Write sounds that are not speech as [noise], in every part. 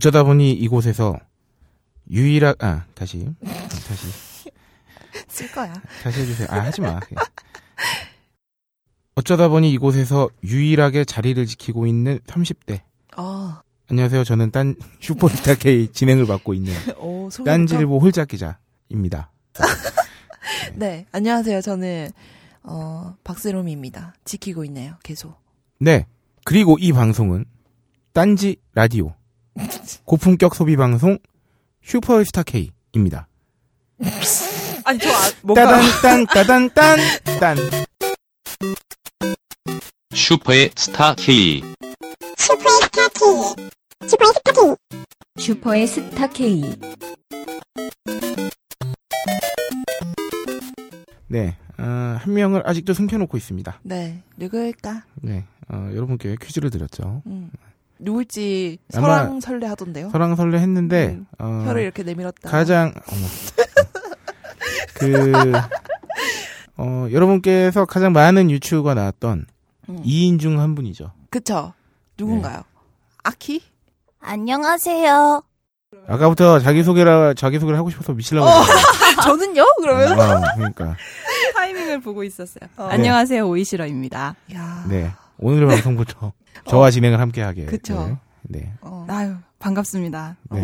어쩌다 보니 이곳에서 유일한 아 다시 다시 [laughs] 쓸 거야. 다시 해주세요. 아 하지 마. 어쩌다 보니 이곳에서 유일하게 자리를 지키고 있는 30대. 어, 안녕하세요. 저는 딴 슈퍼스타 K [laughs] 진행을 맡고 있는 오? 딴지일보 홀짝 기자입니다. [laughs] 네, 안녕하세요. 저는 어, 박세롬입니다. 지키고 있네요. 계속. 네. 그리고 이 방송은 딴지 라디오 고품격 소비 방송 슈퍼스타 K입니다. 아니 저 아, 뭔가 따단 딴 따단 딴 딴. 슈퍼의 스타 K. 슈퍼의 스타 K. 네. 어, 한 명을 아직도 숨겨놓고 있습니다. 네, 누구일까? 네. 어, 여러분께 퀴즈를 드렸죠. 음. 누굴지 아마 설왕설래 하던데요. 설왕설래 했는데 음, 어, 혀를 이렇게 내밀었다. 가장 어머. [laughs] 그 어, 여러분께서 가장 많은 유추가 나왔던 음. 2인 중 한 분이죠. 그쵸? 누군가요? 네. 아키? 안녕하세요. 아까부터 자기 소개라 자기 소개를 하고 싶어서 미치려고. 어. [laughs] 저는요? 그러면? 어, 그러니까. 타이밍을 보고 있었어요. 어. 안녕하세요, 오이시러입니다. 야. 네. 오늘 방송부터 저와 진행을 함께 하게. 그쵸. 네. 네. 어. 아유, 반갑습니다. 네.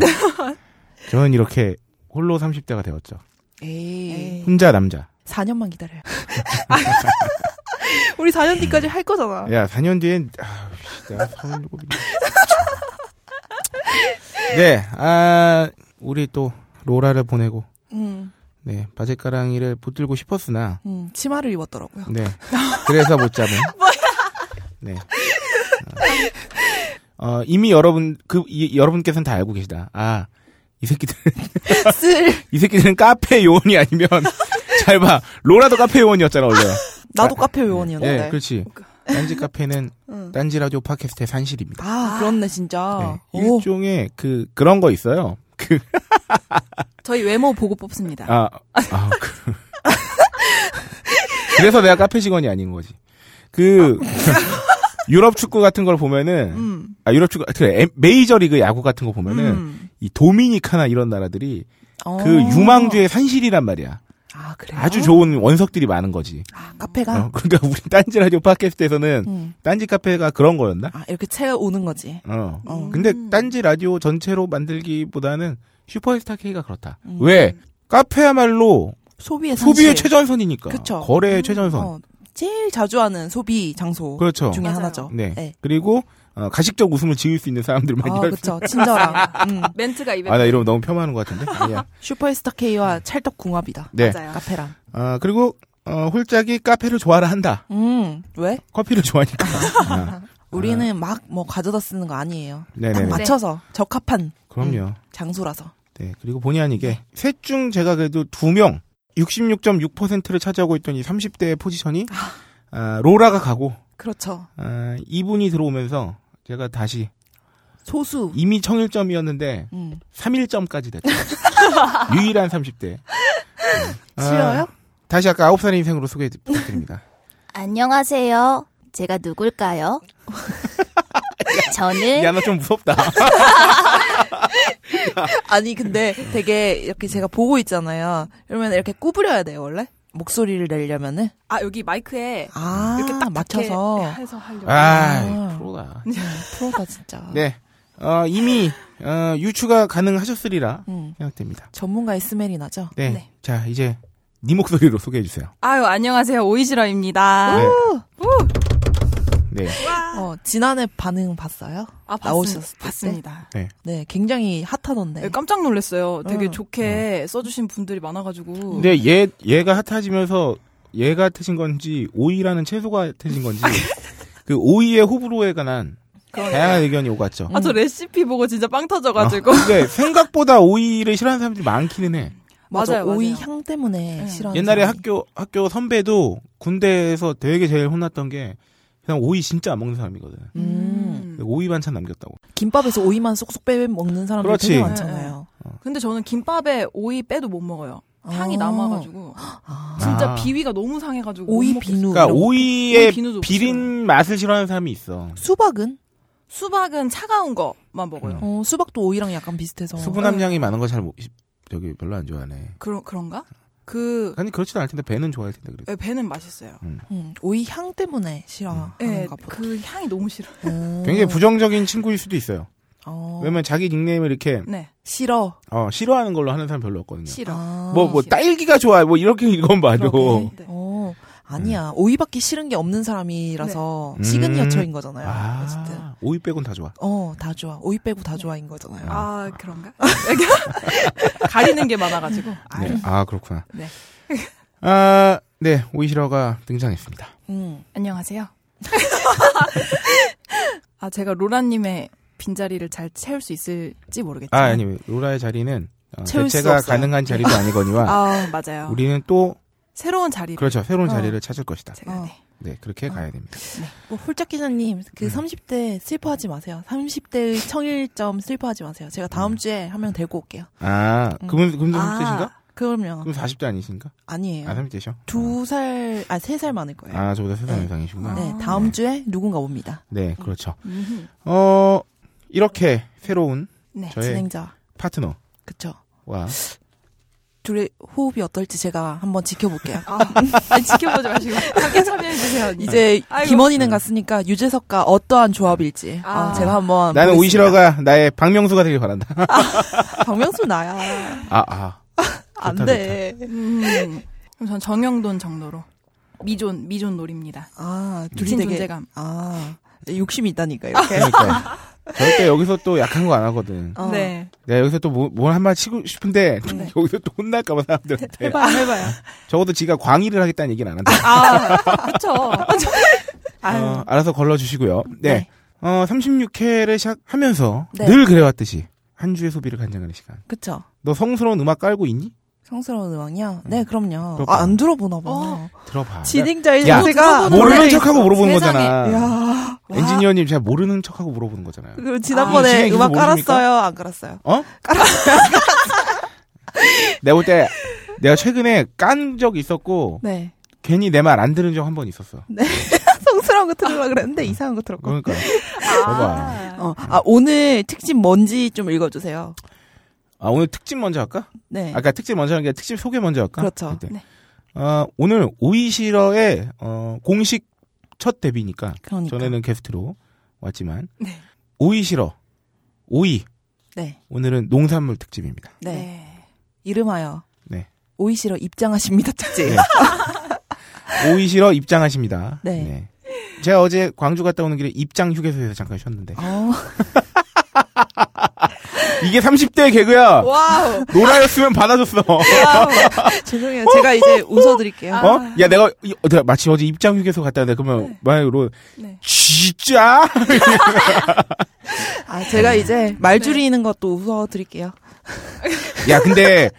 저는 이렇게 홀로 30대가 되었죠. 에이. 혼자 남자. 4년만 기다려요. [laughs] [laughs] 우리 4년 뒤까지 할 거잖아. 야, 4년 뒤엔, 아, 내가 37이네. [laughs] 네, 아, 우리 또, 로라를 보내고, 음, 네, 바제가랑이를 붙들고 싶었으나, 음, 치마를 입었더라고요. 네, 그래서 못 잡은. 네. 어, 이미 여러분, 그, 이, 여러분께서는 다 알고 계시다. 아, 이 새끼들, [laughs] 쓸. 이 새끼들은 카페 요원이 아니면, [laughs] 잘 봐. 로라도 카페 요원이었잖아, 원래. 나도 아, 카페 요원이었는데. 네, 그렇지. 딴지 카페는 [laughs] 응. 딴지 라디오 팟캐스트의 산실입니다. 아, 그렇네, 진짜. 네, 오, 일종의 그 그런 거 있어요. 그 저희 외모 보고 뽑습니다. 아, 아 그. 그래서 내가 카페 직원이 아닌 거지. 그 유럽 축구 같은 걸 보면은 음. 아 유럽 축구 그래 엠- 메이저 리그 야구 같은 거 보면은 음. 이 도미니카나 이런 나라들이 어. 그 유망주의 산실이란 말이야. 아, 그래요? 아주 좋은 원석들이 많은 거지. 아, 카페가? 어, 그러니까 우리 딴지 라디오 팟캐스트에서는 음. 딴지 카페가 그런 거였나? 아, 이렇게 채워 오는 거지. 어. 어. 근데 딴지 라디오 전체로 만들기보다는 슈퍼스타 K가 그렇다. 음. 왜? 카페야말로 소비의. 소비의 최전선이니까. 그쵸. 거래의 최전선. 어, 제일 자주 하는 소비 장소 그렇죠. 중에 맞아요. 하나죠. 네. 네. 그리고 어, 가식적 웃음을 지을 수 있는 사람들 많이 아, 할 그쵸. 친절함. [laughs] 음. 멘트가 입에 아, 나 이러면 너무 폄하하는 것 같은데? 아니야. [laughs] 슈퍼스타 K와 찰떡궁합이다. 네. 맞아요. 카페랑. 어, 그리고, 어, 홀짝이 카페를 좋아라 한다. 음, 왜? 커피를 좋아하니까. [laughs] 아, 우리는 막뭐 가져다 쓰는 거 아니에요. 딱 네네네. 맞춰서 적합한 그럼요. 장소라서. 네. 그리고 본의 아니게, 셋 중 제가 그래도 두 명, 66.6%를 차지하고 있던 이 30대의 포지션이, 아, 로라가 가고, 그렇죠. 아, 이분이 들어오면서 제가 다시 소수. 이미 청일점이었는데 음. 3일점까지 됐죠. [laughs] 유일한 30대. 아, 싫어요? 다시 아까 9살 인생으로 소개 부탁드립니다. [laughs] 안녕하세요. 제가 누굴까요? [laughs] 저는 야, 너 좀 무섭다. [laughs] 아니 근데 되게 이렇게 제가 보고 있잖아요. 그러면 이렇게 구부려야 돼요 원래 목소리를 내려면은. 아, 여기 마이크에 아 이렇게 딱 맞춰서. 이렇게 해서 하려고. 아, 아. 프로다. 음, 프로다 진짜. 네. 어, 이미 어, 유추가 가능하셨으리라 음, 생각됩니다. 전문가의 스멜이 나죠. 네. 네. 자, 이제 네 목소리로 소개해 주세요. 아유, 안녕하세요, 오이시러입니다. 네. 네. 어 지난해 반응 봤어요? 아, 때? 봤습니다. 네, 굉장히 핫하던데. 네, 깜짝 놀랐어요. 되게 응. 좋게 써주신 분들이 많아가지고. 근데 얘 얘가 핫해지면서 얘가 핫해진 건지 오이라는 채소가 핫해진 건지 그 오이의 호불호에 관한 다양한 의견이 오갔죠. 아, 저 레시피 보고 진짜 빵 터져가지고. 어, 근데 생각보다 오이를 싫어하는 사람들이 많기는 해. 맞아, 맞아요, 오이 맞아요. 향 때문에 네. 싫어하는 옛날에 사람이. 학교 학교 선배도 군대에서 되게 제일 혼났던 게 그냥 오이 진짜 안 먹는 사람이거든. 음, 오이 반찬 남겼다고. 김밥에서 오이만 쏙쏙 빼 먹는 사람들 그렇지. 되게 많잖아요. 근데 저는 김밥에 오이 빼도 못 먹어요. 향이 아. 남아가지고. 아. 진짜 아. 비위가 너무 상해가지고. 오이. 비누. 그러니까. 오이의 오이 비누도 비린 맛을 싫어하는 사람이 있어. 수박은 수박은 차가운 거 먹어요. 어, 수박도 오이랑 약간 비슷해서. 수분 함량이 많은 거 잘 저기 별로 안 좋아하네. 그런 그런가? 그 아니 그렇지도 않을 텐데 배는 좋아할 텐데 그래. 예, 배는 맛있어요. 음, 오이 향 때문에 싫어하는가 예, 보다. 그 향이 너무 싫어. 어. 굉장히 부정적인 친구일 수도 있어요. 어. 왜냐면 자기 닉네임을 이렇게 네. 싫어. 어, 싫어하는 걸로 하는 사람 별로 없거든요. 싫어. 아. 뭐 뭐. 딸기가 좋아 뭐 이렇게 [laughs] 읽으면 봐도. 네. 어, 아니야. 오이밖에 싫은 게 없는 사람이라서 네. 시그니처인 음. 거잖아요. 아, 어쨌든. 오이 빼곤 다 좋아. 어, 다 좋아. 오이 빼고 다 좋아인 거잖아요. 아 그런가? [laughs] [laughs] 가리는 게 많아가지고. 아, 네. 아 그렇구나. 네. 아, 네 오이시러가 등장했습니다. 음. 안녕하세요. [laughs] 아 제가 로라님의 빈자리를 잘 채울 수 있을지 모르겠지만. 아 아니 로라의 자리는 어, 채울 없어요. 가능한 자리도 아니거니와 아 맞아요. 우리는 또 새로운 자리를 그렇죠 새로운 어. 자리를 찾을 것이다. 제가 어. 네. 네 그렇게 가야 됩니다. 뭐 홀짝 기자님, 그 음. 30대 슬퍼하지 마세요. 30대의 청일점 슬퍼하지 마세요. 제가 다음 음. 주에 한 명 데리고 올게요. 아 음. 그분 그분 아. 30대신가? 그럼요. 그럼 40대 아니신가? 아니에요. 아 30대셔. 두 살, 아, 세 살 많을 거예요. 아 저보다 세살 네. 이상이시구나. 네, 아. 다음 주에 누군가 옵니다. 네 그렇죠. 어 이렇게 새로운 네. 저의 진행자. 파트너와 그쵸. 둘의 호흡이 어떨지 제가 한번 지켜볼게요. 아, 아니, 지켜보지 마시고 함께 참여해주세요. 이제 아이고. 김원희는 갔으니까 유재석과 어떠한 조합일지 아. 어, 제가 한번 나는 보겠습니다. 오이시러가 나의 박명수가 되길 바란다. 박명수 나야. 아 아. 안 좋다, 돼. 음. 그럼 전 정영돈 정도로 미존 미존 놀입니다. 아, 둘이 미친 되게 존재감. 아, 욕심이 있다니까 이렇게. 그러니까 절대 여기서 또 약한 거 안 하거든. 어. 네. 내가 여기서 또 뭘 한마디 치고 싶은데 네. [laughs] 여기서 또 혼날까봐 사람들한테 해봐요, 해봐요. [laughs] 적어도 지가 광의를 하겠다는 얘기는 안 한다. 아, 그렇죠. [laughs] 어, 알아서 걸러주시고요. 네. 네. 어, 36회를 시작하면서 네. 늘 그래왔듯이 한 주의 소비를 간증하는 시간. 그쵸. 너 성스러운 음악 깔고 있니? 성스러운 음악이요? 네, 그럼요. 그렇구나. 아, 안 들어보나 봐. 어. 들어봐. 진행자의 야, 자세가 모르는 척하고 물어보는. 거잖아. 야. 엔지니어님 잘 모르는 척하고 물어보는 거잖아요. 그리고 아, 지난번에 기술 음악? 깔았어요? 안 깔았어요? 어? 내가 볼 때 내가 최근에 깐 적 있었고 네. 괜히 내 말 안 들은 적 한 번 있었어. [laughs] 성스러운 거 들으려고 그랬는데 이상한 거 들었고. 그러니까 봐봐. 아. 어, 아, 오늘 특집 뭔지 좀 읽어주세요. 아 오늘 특집 먼저 할까? 네. 아까 특집 먼저 하는 게 특집 소개 먼저 할까? 그렇죠. 네. 네. 어, 오늘 오이시러의 어, 공식 첫 데뷔니까 그러니까. 전에는 게스트로 왔지만 네. 오이시러 오이 네. 오늘은 농산물 특집입니다. 네. 네. 이름하여. 네. 오이시러 입장하십니다 특집. 네. [laughs] 오이시러 입장하십니다. 네. 제가 어제 광주 갔다 오는 길에 입장 휴게소에서 잠깐 쉬었는데 어. 이게 30대 개그야. 와우. 노라였으면 받아줬어. 죄송해요. 제가 이제 [laughs] 웃어드릴게요. 어? 야 내가 이- 어, 마치 어제 입장 휴게소 갔다 왔는데 그러면 만약으로 네. 진짜 [laughs] 아, 제가 이제 말 줄이는 것도 웃어드릴게요. 야 근데 [laughs]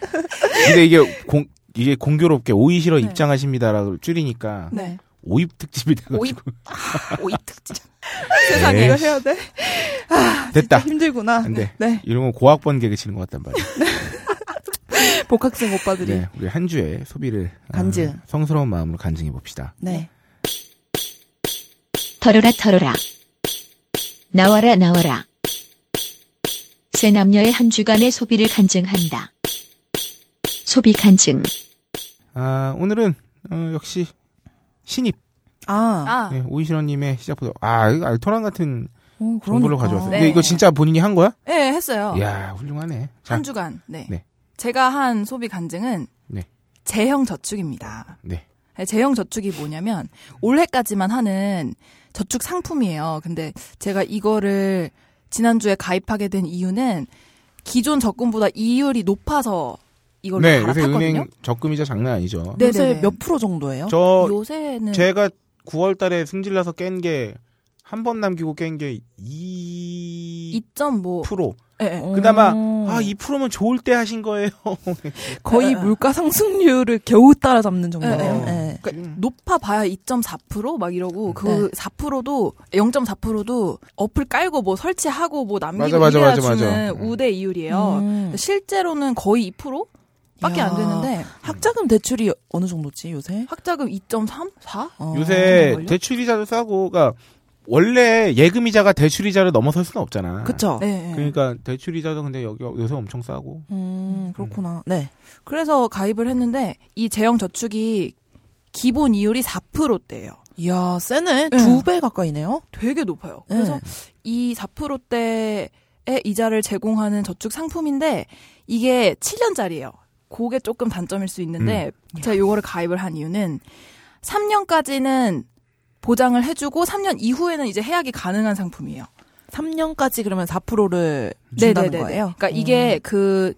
근데 이게 공 이게 공교롭게 오이시러 네. 입장하십니다라고 줄이니까 네. 오입 특집이 돼가지고 오입. 오이 특집. [laughs] 세상에. 이거 해야 돼? 됐다. 힘들구나. 근데 네. 이런 건 고학번 개그 치는 것 같단 말이야. [laughs] 복학생 오빠들이. 네, 우리 한 주에 소비를 어, 간증. 성스러운 마음으로 간증해 봅시다. 네. 털어라 털어라. 나와라 나와라. 새 남녀의 한 주간의 소비를 간증한다. 소비 간증. 아 오늘은 어, 역시 신입 아. 아. 네, 오이시러님의 시작부터 아 이거 알토란 같은 어, 정보를 그러니까. 가져왔어. 네. 근데 이거 진짜 본인이 한 거야? 네, 했어요. 이야 훌륭하네. 자, 한 주간. 네. 네. 제가 한 소비 간증은 네. 제형 저축입니다. 네. 네, 제형 저축이 뭐냐면 올해까지만 하는 저축 상품이에요. 근데 제가 이거를 지난주에 가입하게 된 이유는 기존 적금보다 이율이 높아서 이걸 네, 요새. 은행 적금이자 장난 아니죠. 네, 요새. 몇 프로 정도예요? 저 요새는 제가 9월 달에 승질나서 깬 게 한 번 남기고 깬 게 2%. 2.뭐 예, 예. 그나마 음. 아 2%면 좋을 때 하신 거예요. [laughs] 거의 에, 에. 물가 상승률을 겨우 따라잡는 정도네요. 에, 에. 네. 그러니까 높아 봐야 2.4%막 이러고 그 4%도 0.4%도 어플 깔고 뭐 설치하고 뭐 남기고 맞아, 맞아, 이래야 맞아, 맞아. 음. 우대 이율이에요. 음. 실제로는 거의 2% 밖에 안 야. 되는데 학자금 대출이 어느 정도지 요새? 학자금 2.3, 4? 어, 요새 걸요? 대출 이자도 싸고 그러니까 원래 예금이자가 대출이자를 넘어설 수는 없잖아. 그쵸? 네. 그러니까 대출이자도 근데 여기 요새 엄청 싸고. 음, 그렇구나. 네. 그래서 가입을 했는데 이 제형 저축이 기본 이율이 4%대예요. 이야, 세네. 네. 두배 가까이네요. 되게 높아요. 네. 그래서 이 4%대의 이자를 제공하는 저축 상품인데 이게 7년짜리예요. 그게 조금 단점일 수 있는데 제가 요거를 가입을 한 이유는 3년까지는 보장을 해주고 3년 이후에는 이제 해약이 가능한 상품이에요. 3년까지 그러면 4%를 준다는 네네네네. 거예요? 그러니까 이게 그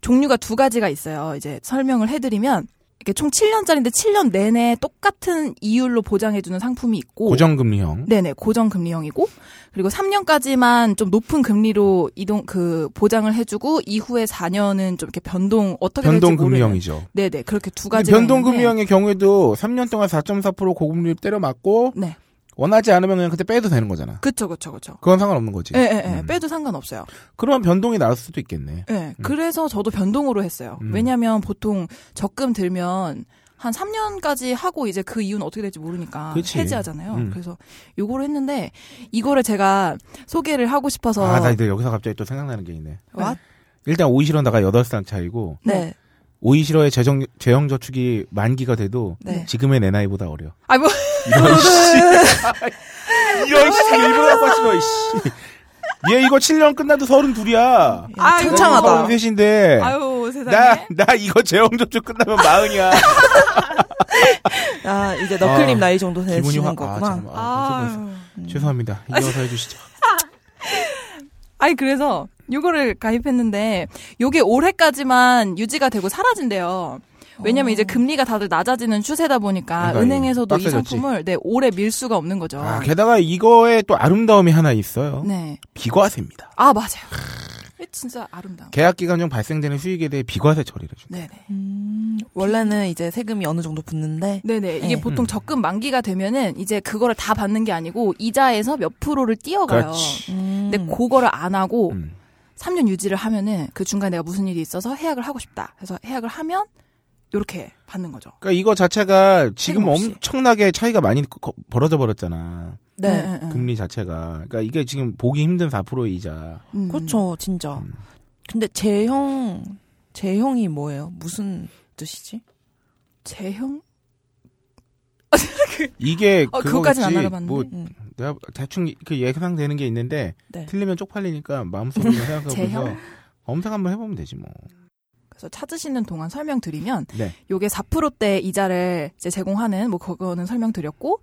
종류가 두 가지가 있어요. 이제 설명을 해드리면 이게 총 7년짜리인데 7년 내내 똑같은 이율로 보장해주는 상품이 있고 고정금리형. 네네 고정금리형이고 그리고 3년까지만 좀 높은 금리로 이동 그 보장을 해주고 이후에 4년은 좀 이렇게 변동 어떻게 변동금리형이죠. 네네 그렇게 두 가지가 변동금리형의 경우에도 3년 동안 4.4% 고금리 때려 맞고 네 원하지 않으면 그냥 그때 빼도 되는 거잖아. 그쵸 그쵸 그쵸 그건 상관없는 거지. 예 예 예 음. 빼도 상관없어요. 그러면 변동이 나올 수도 있겠네. 예. 그래서 저도 변동으로 했어요. 음. 왜냐면 보통 적금 들면 한 3년까지 하고 이제 그 이유는 어떻게 될지 모르니까 그치. 해지하잖아요. 음. 그래서 요거를 했는데 이거를 제가 소개를 하고 싶어서 아, 나 이제 여기서 갑자기 또 생각나는 게 있네. 와? 일단 오이시러다가 8살 차이고 네. 오이시러의 재정, 재형 저축이 만기가 돼도 네. 지금의 내 나이보다 어려. 아 뭐. 이런 씨. 이런 씨 일부러 너, 씨. 얘 이거 7년 끝나도 서른 둘이야. 아이고. 창창하다. 셋인데. 아유 세상에. 나, 나 이거 재형 저축 끝나면 마흔이야. [laughs] 아, 이제 너클님 아, 나이 정도 되시는 확, 아, 거구나. 참, 아, 놀랐어. 아유. 죄송합니다. 이어서 해주시죠. [laughs] 아니 그래서 요거를 가입했는데 요게 올해까지만 유지가 되고 사라진대요. 왜냐면 이제 금리가 다들 낮아지는 추세다 보니까 그러니까 은행에서도 이 빡세졌지. 상품을 네 오래 밀 수가 없는 거죠. 아, 게다가 이거에 또 아름다움이 하나 있어요. 네. 비과세입니다. 아 맞아요. 진짜 아름다워. 계약 기간 중 발생되는 수익에 대해 비과세 처리를 해준다. 네네. 음, 원래는 이제 세금이 어느 정도 붙는데. 네네. 이게 네. 보통 음. 적금 만기가 되면은 이제 그거를 다 받는 게 아니고 이자에서 몇 프로를 띄어가요. 그렇지. 음. 근데 그거를 안 하고 음. 3년 유지를 하면은 그 중간에 내가 무슨 일이 있어서 해약을 하고 싶다. 그래서 해약을 하면 요렇게 받는 거죠. 그러니까 이거 자체가 지금. 엄청나게 차이가 많이 거- 벌어져 버렸잖아. 네. 네, 네. 금리 자체가. 그러니까 이게 지금 보기 힘든 4%의 이자. 음. 그렇죠, 진짜. 음. 근데 제형, 제형이 뭐예요? 무슨 뜻이지? 제형? 이게 [laughs] 어. 그거까지는 안 알아봤는데. 뭐 음. 내가 대충 그 예상되는 게 있는데 네. 틀리면 쪽팔리니까 마음속으로 [laughs] 생각하고서 제형? 검색 한번 해보면 되지 뭐. 그래서 찾으시는 동안 설명드리면 네. 요게 4%대 이자를 이제 제공하는 뭐 그거는 설명드렸고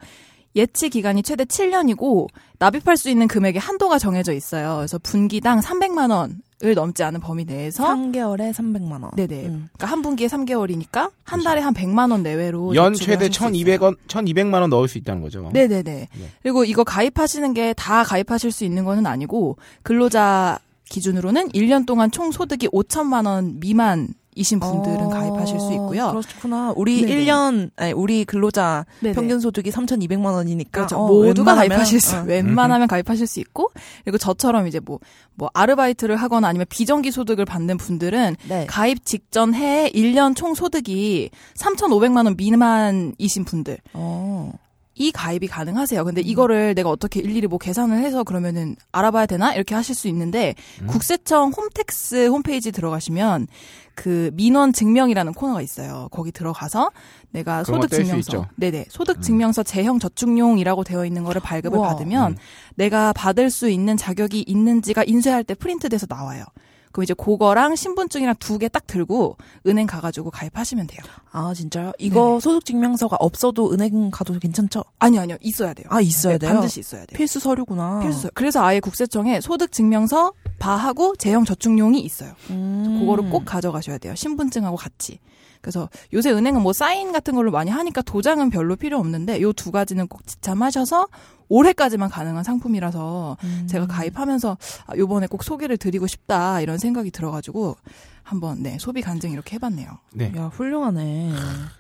예치 기간이 최대 7년이고 납입할 수 있는 금액의 한도가 정해져 있어요. 그래서 분기당 300만 원을 넘지 않은 범위 내에서 3개월에 300만 원. 네네. 음. 그러니까 한 분기에 3개월이니까 한 달에 한 100만 원 내외로 연 최대 하실 수 있어요. 1,200원, 1,200만 원 넣을 수 있다는 거죠. 네네네. 네. 그리고 이거 가입하시는 게 다 가입하실 수 있는 거는 아니고 근로자 기준으로는 1년 동안 총 소득이 5천만 원 미만 이신 분들은 어, 가입하실 수 있고요. 그렇구나. 우리 네네. 1년, 아니, 우리 근로자 네네. 평균 소득이 3,200만 원이니까. 그렇죠. 어, 모두가 가입하실 수, 어. 웬만하면 가입하실 수 있고, 그리고 저처럼 이제 뭐, 뭐, 아르바이트를 하거나 아니면 비정기 소득을 받는 분들은 네. 가입 직전 해에 1년 총 소득이 3,500만 원 미만이신 분들, 어. 이 가입이 가능하세요. 음. 근데 이거를 내가 어떻게 일일이 뭐 계산을 해서 그러면은 알아봐야 되나? 이렇게 하실 수 있는데, 음. 국세청 홈택스 홈페이지 들어가시면 그 민원 증명이라는 코너가 있어요. 거기 들어가서 내가 소득 증명서. 음. 네네 소득 증명서 제형 저축용이라고 되어 있는 거를 발급을 우와. 받으면 음. 내가 받을 수 있는 자격이 있는지가 인쇄할 때 프린트돼서 나와요. 그럼 이제 그거랑 신분증이랑 두 개 딱 들고 은행 가가지고 가입하시면 돼요. 아, 진짜요? 이거 네네. 소득 증명서가 없어도 은행 가도 괜찮죠? 아니요, 아니요, 있어야 돼요. 아, 있어야 네, 돼요? 반드시 있어야 돼요. 필수 서류구나. 필수. 그래서 아예 국세청에 소득 증명서 바하고 제형 저축용이 있어요. 음. 그거를 꼭 가져가셔야 돼요. 신분증하고 같이. 그래서 요새 은행은 뭐 사인 같은 걸로 많이 하니까 도장은 별로 필요 없는데 요 두 가지는 꼭 지참하셔서 올해까지만 가능한 상품이라서 음. 제가 가입하면서 아, 요번에 꼭 소개를 드리고 싶다 이런 생각이 들어가지고 한번 네 소비 간증 이렇게 해봤네요. 네. 야, 훌륭하네.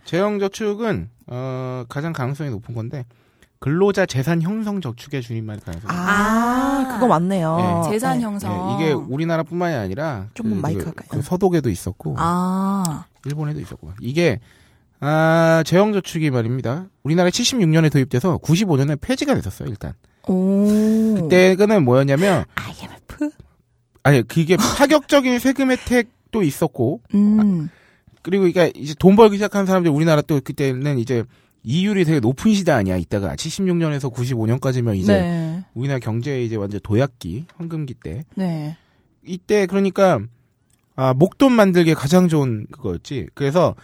재형 저축은 어, 가장 가능성이 높은 건데 근로자 재산 형성 저축의 줄임말이 가능성이 아, 아. 그거 맞네요. 네. 재산 네. 형성. 네, 이게 우리나라뿐만이 아니라 좀 그, 마이크 그, 가까이. 그 서독에도 있었고 아 일본에도 있었고 이게 아, 재형 저축이 말입니다. 우리나라에 76년에 도입돼서 95년에 폐지가 됐었어요 일단. 오. 그때는 뭐였냐면 IMF? 아니 그게 파격적인 [laughs] 세금 혜택도 있었고 음. 그리고 그러니까 이제 돈 벌기 시작한 사람들 우리나라 또 그때는 이제 이율이 되게 높은 시대 아니야. 이따가 76년에서 95년까지면 이제 네. 우리나라 경제 이제 완전 도약기 황금기 때 네. 이때 그러니까 아 목돈 만들기 가장 좋은 그거였지. 그래서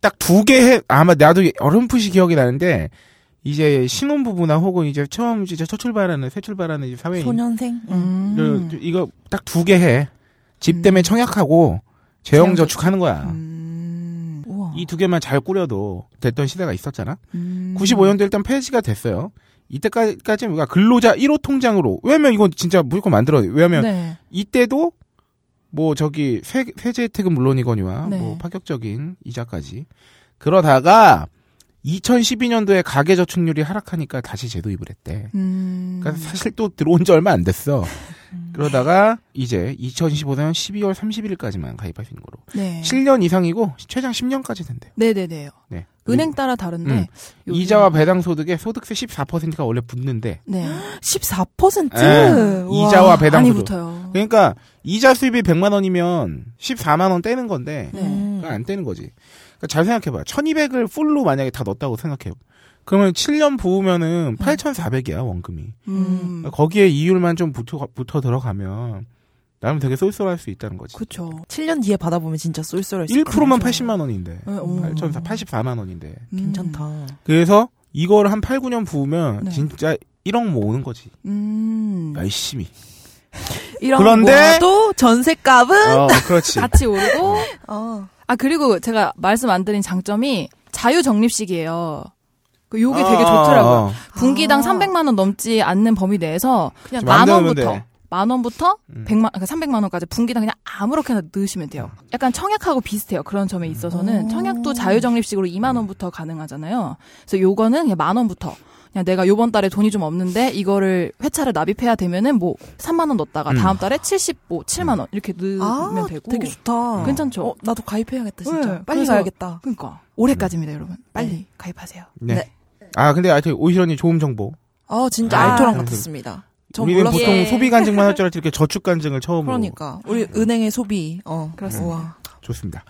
딱 두 개 해 아마 나도 어렴풋이 기억이 나는데 이제 신혼부부나 혹은 이제 처음 이제 첫 출발하는 새 출발하는 이제 사회인 소년생? 응. 음. 그, 이거 딱 두 개 해. 집 때문에 청약하고 재형 저축하는 거야. 음. 우와. 이두 개만 잘 꾸려도 됐던 시대가 있었잖아. 음. 95년도 일단 폐지가 됐어요. 이때까지는 우리가 근로자 1호 통장으로 왜냐면 이건 진짜 무조건 만들어요. 왜냐면 네. 이때도 뭐 저기 세, 세제 혜택은 물론이거니와 네. 뭐 파격적인 이자까지 그러다가 2012년도에 가계 저축률이 하락하니까 다시 재도입을 했대. 음. 그러니까 사실 또 들어온 지 얼마 안 됐어. [laughs] 그러다가 이제 2025년 12월 31일까지만 가입할 수 있는 거로. 네. 7년 이상이고 최장 10년까지 된대. 네네네. 네. 은행 따라 다른데. 음. 요즘- 이자와 배당 소득에 소득세 14%가 원래 붙는데 네. [gasps] 14%? 예. 우와. 이자와 배당 소득. 붙어요. 그러니까 이자 수입이 100만 원이면 14만 원 떼는 건데 네. 음. 안 떼는 거지. 그러니까 잘 생각해 봐요. 1200을 풀로 만약에 다 넣었다고 생각해요. 그러면 7년 부으면은 8,400이야, 원금이. 음. 거기에 이율만 좀 붙어, 붙어 들어가면 나름 되게 쏠쏠할 수 있다는 거지. 그쵸. 7년 뒤에 받아보면 진짜 쏠쏠할 수 1%만 있겠네요. 80만 원인데. 네, 오. 8,400, 84만 원인데. 음. 괜찮다. 그래서 이거를 한 8, 9년 부으면 네. 진짜 1억 모으는 거지. 음. 열심히. [laughs] 그런데- 또 전세값은 어, 그렇지. [laughs] 같이 오르고. 어. 아, 그리고 제가 말씀 안 드린 장점이 자유 적립식이에요. 그 요게 되게 어, 좋더라고요. 어, 어. 분기당 아. 300만 원 넘지 않는 범위 내에서 그냥 만 원부터 돼. 만 원부터 음. 100만 그러니까 300만 원까지 분기당 그냥 아무렇게나 넣으시면 돼요. 약간 청약하고 비슷해요. 그런 점에 있어서는 오. 청약도 자유적립식으로 2만 원부터 가능하잖아요. 그래서 요거는 그냥 만 원부터 그냥 내가 요번 달에 돈이 좀 없는데 이거를 회차를 납입해야 되면은 뭐 3만 원 넣었다가 음. 다음 달에 75, 7만 원 이렇게 넣으면 아, 되고 되게 좋다. 괜찮죠? 어, 나도 가입해야겠다, 진짜. 네, 빨리 가야겠다. 그러니까 올해까지입니다, 여러분. 빨리 네. 가입하세요. 네. 네. 아, 근데 하여튼 오희련이 좋은 정보. 아, 진짜 아. 알토랑 같았습니다. 저 우리는 몰랐어요. 보통 예. 소비 간증만 [laughs] 할 줄 알았지 이렇게 저축 간증을 처음으로. 그러니까. 우리 은행의 소비. 어. 그렇습니다. 우와. 좋습니다.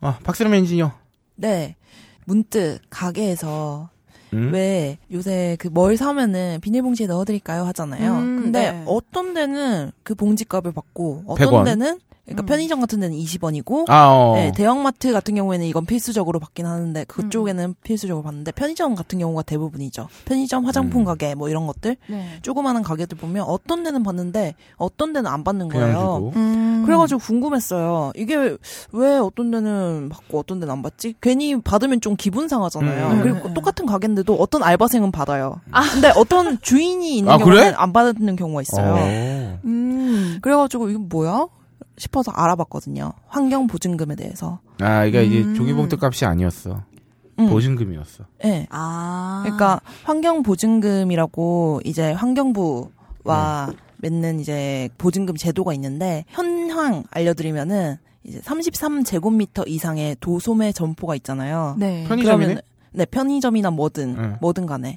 어, 박스름 엔지니어. 네. 문득 가게에서 음? 왜 요새 그 뭘 사면은 비닐봉지에 넣어드릴까요 하잖아요. 음, 근데 네. 어떤 데는 그 봉지값을 받고 어떤 100원. 데는 그러니까 음. 편의점 같은 데는 20원이고 아, 어. 네, 대형마트 같은 경우에는 이건 필수적으로 받긴 하는데 음. 그쪽에는 필수적으로 받는데 편의점 같은 경우가 대부분이죠. 편의점, 화장품 음. 가게 뭐 이런 것들 네. 조그마한 가게들 보면 어떤 데는 받는데 어떤 데는 안 받는 거예요. 음. 그래가지고 궁금했어요. 이게 왜 어떤 데는 받고 어떤 데는 안 받지? 괜히 받으면 좀 기분 상하잖아요. 음. 그리고 음. 똑같은 가게인데도 어떤 알바생은 받아요. [laughs] 근데 어떤 주인이 있는 아, 경우는 그래? 안 받는 경우가 있어요. 어. 음. 그래가지고 이거 뭐야? 싶어서 알아봤거든요. 환경 보증금에 대해서. 아, 이게 이제 음. 종이봉투 값이 아니었어. 음. 보증금이었어. 네. 아. 그러니까 환경 보증금이라고 이제 환경부와 맺는 이제 보증금 제도가 있는데 현황 알려드리면은 이제 33제곱미터 이상의 도소매 점포가 있잖아요. 네. 편의점이네? 그러면- 네, 편의점이나 뭐든, 응. 뭐든 간에.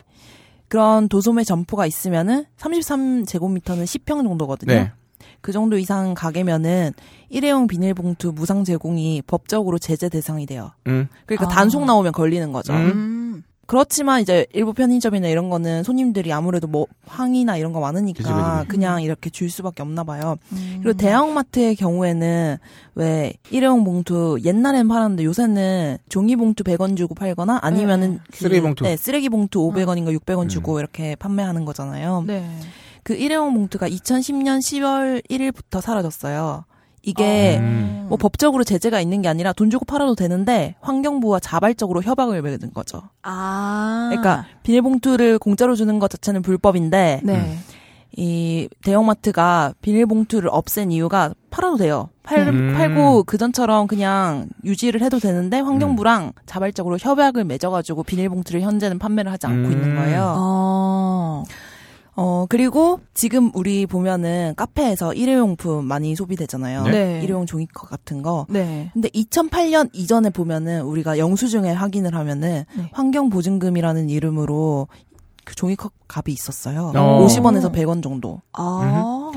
그런 도소매 점포가 있으면은 33제곱미터는 10평 정도거든요. 네. 그 정도 이상 가게면은 일회용 비닐봉투 무상 제공이 법적으로 제재 대상이 돼요. 응. 그러니까 아. 단속 나오면 걸리는 거죠. 음. 음. 그렇지만 이제 일부 편의점이나 이런 거는 손님들이 아무래도 뭐 항이나 이런 거 많으니까 그치, 그치, 그치. 그냥 이렇게 줄 수밖에 없나 봐요. 음. 그리고 대형마트의 경우에는 왜 일회용 봉투 옛날엔 팔았는데 요새는 종이 봉투 100원 주고 팔거나 아니면은 그- 쓰레기 봉투. 네, 쓰레기 봉투 500원인가 600원 주고 이렇게 판매하는 거잖아요. 네. 그 일회용 봉투가 2010년 10월 1일부터 사라졌어요. 이게 음. 뭐 법적으로 제재가 있는 게 아니라 돈 주고 팔아도 되는데 환경부와 자발적으로 협약을 맺은 거죠. 아. 그러니까 비닐봉투를 공짜로 주는 것 자체는 불법인데 네. 이 대형마트가 비닐봉투를 없앤 이유가 팔아도 돼요. 팔, 음. 팔고 그전처럼 그냥 유지를 해도 되는데 환경부랑 자발적으로 협약을 맺어가지고 비닐봉투를 현재는 판매를 하지 않고 음. 있는 거예요. 어. 어 그리고 지금 우리 보면은 카페에서 일회용품 많이 소비되잖아요. 네. 일회용 종이컵 같은 거. 네. 근데 2008년 이전에 보면은 우리가 영수증에 확인을 하면은 네. 환경보증금이라는 이름으로 그 종이컵 값이 있었어요. 어. 50원에서 100원 정도. 아.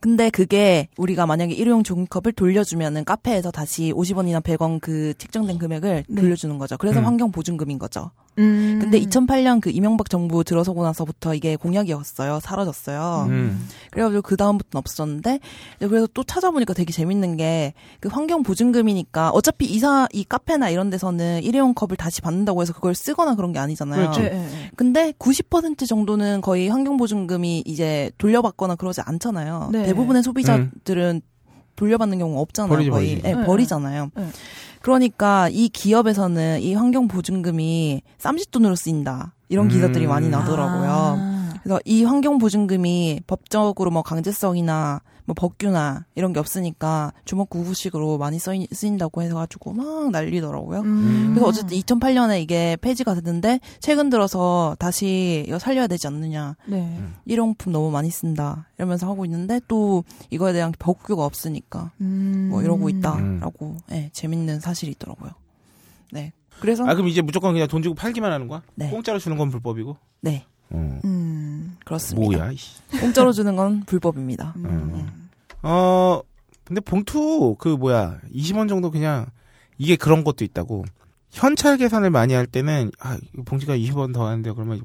근데 그게 우리가 만약에 일회용 종이컵을 돌려주면은 카페에서 다시 50원이나 100원 그 책정된 금액을 네. 돌려주는 거죠. 그래서 음. 환경 보증금인 거죠. 음. 근데 2008년 그 이명박 정부 들어서고 나서부터 이게 공약이었어요. 사라졌어요. 음. 그래가지고 그 다음부터는 없었는데 이제 그래서 또 찾아보니까 되게 재밌는 게 그 환경 보증금이니까 어차피 이사 이 카페나 이런 데서는 일회용 컵을 다시 받는다고 해서 그걸 쓰거나 그런 게 아니잖아요. 그렇죠. 네, 네, 네. 근데 90% 정도는 거의 환경 보증금이 이제 돌려받거나 그러지 않잖아요. 네. 대부분의 소비자들은 돌려받는 경우가 없잖아요. 버리지, 거의 버리지. 네, 네. 버리잖아요. 네. 그러니까 이 기업에서는 이 환경 보증금이 쌈짓돈으로 쓰인다. 이런 기사들이 음. 많이 나더라고요. 아. 그래서 이 환경 보증금이 법적으로 뭐 강제성이나 뭐 법규나 이런 게 없으니까 주먹구구식으로 많이 쓰인, 쓰인다고 해가지고 막 난리더라고요. 음. 그래서 어쨌든 2008년에 이게 폐지가 됐는데 최근 들어서 다시 이거 살려야 되지 않느냐. 네. 일용품 너무 많이 쓴다. 이러면서 하고 있는데 또 이거에 대한 법규가 없으니까 음. 뭐 이러고 있다라고 예, 재밌는 사실이 있더라고요. 네. 그래서 아 그럼 이제 무조건 그냥 돈 주고 팔기만 하는 거야? 네. 공짜로 주는 건 불법이고? 네. 어. 음. 그렇습니다. 뭐야? 이씨. 공짜로 주는 건 불법입니다. 음. 어 근데 봉투 그 뭐야 20원 정도 그냥 이게 그런 것도 있다고 현찰 계산을 많이 할 때는 아 봉지가 20원 더 하는데 그러면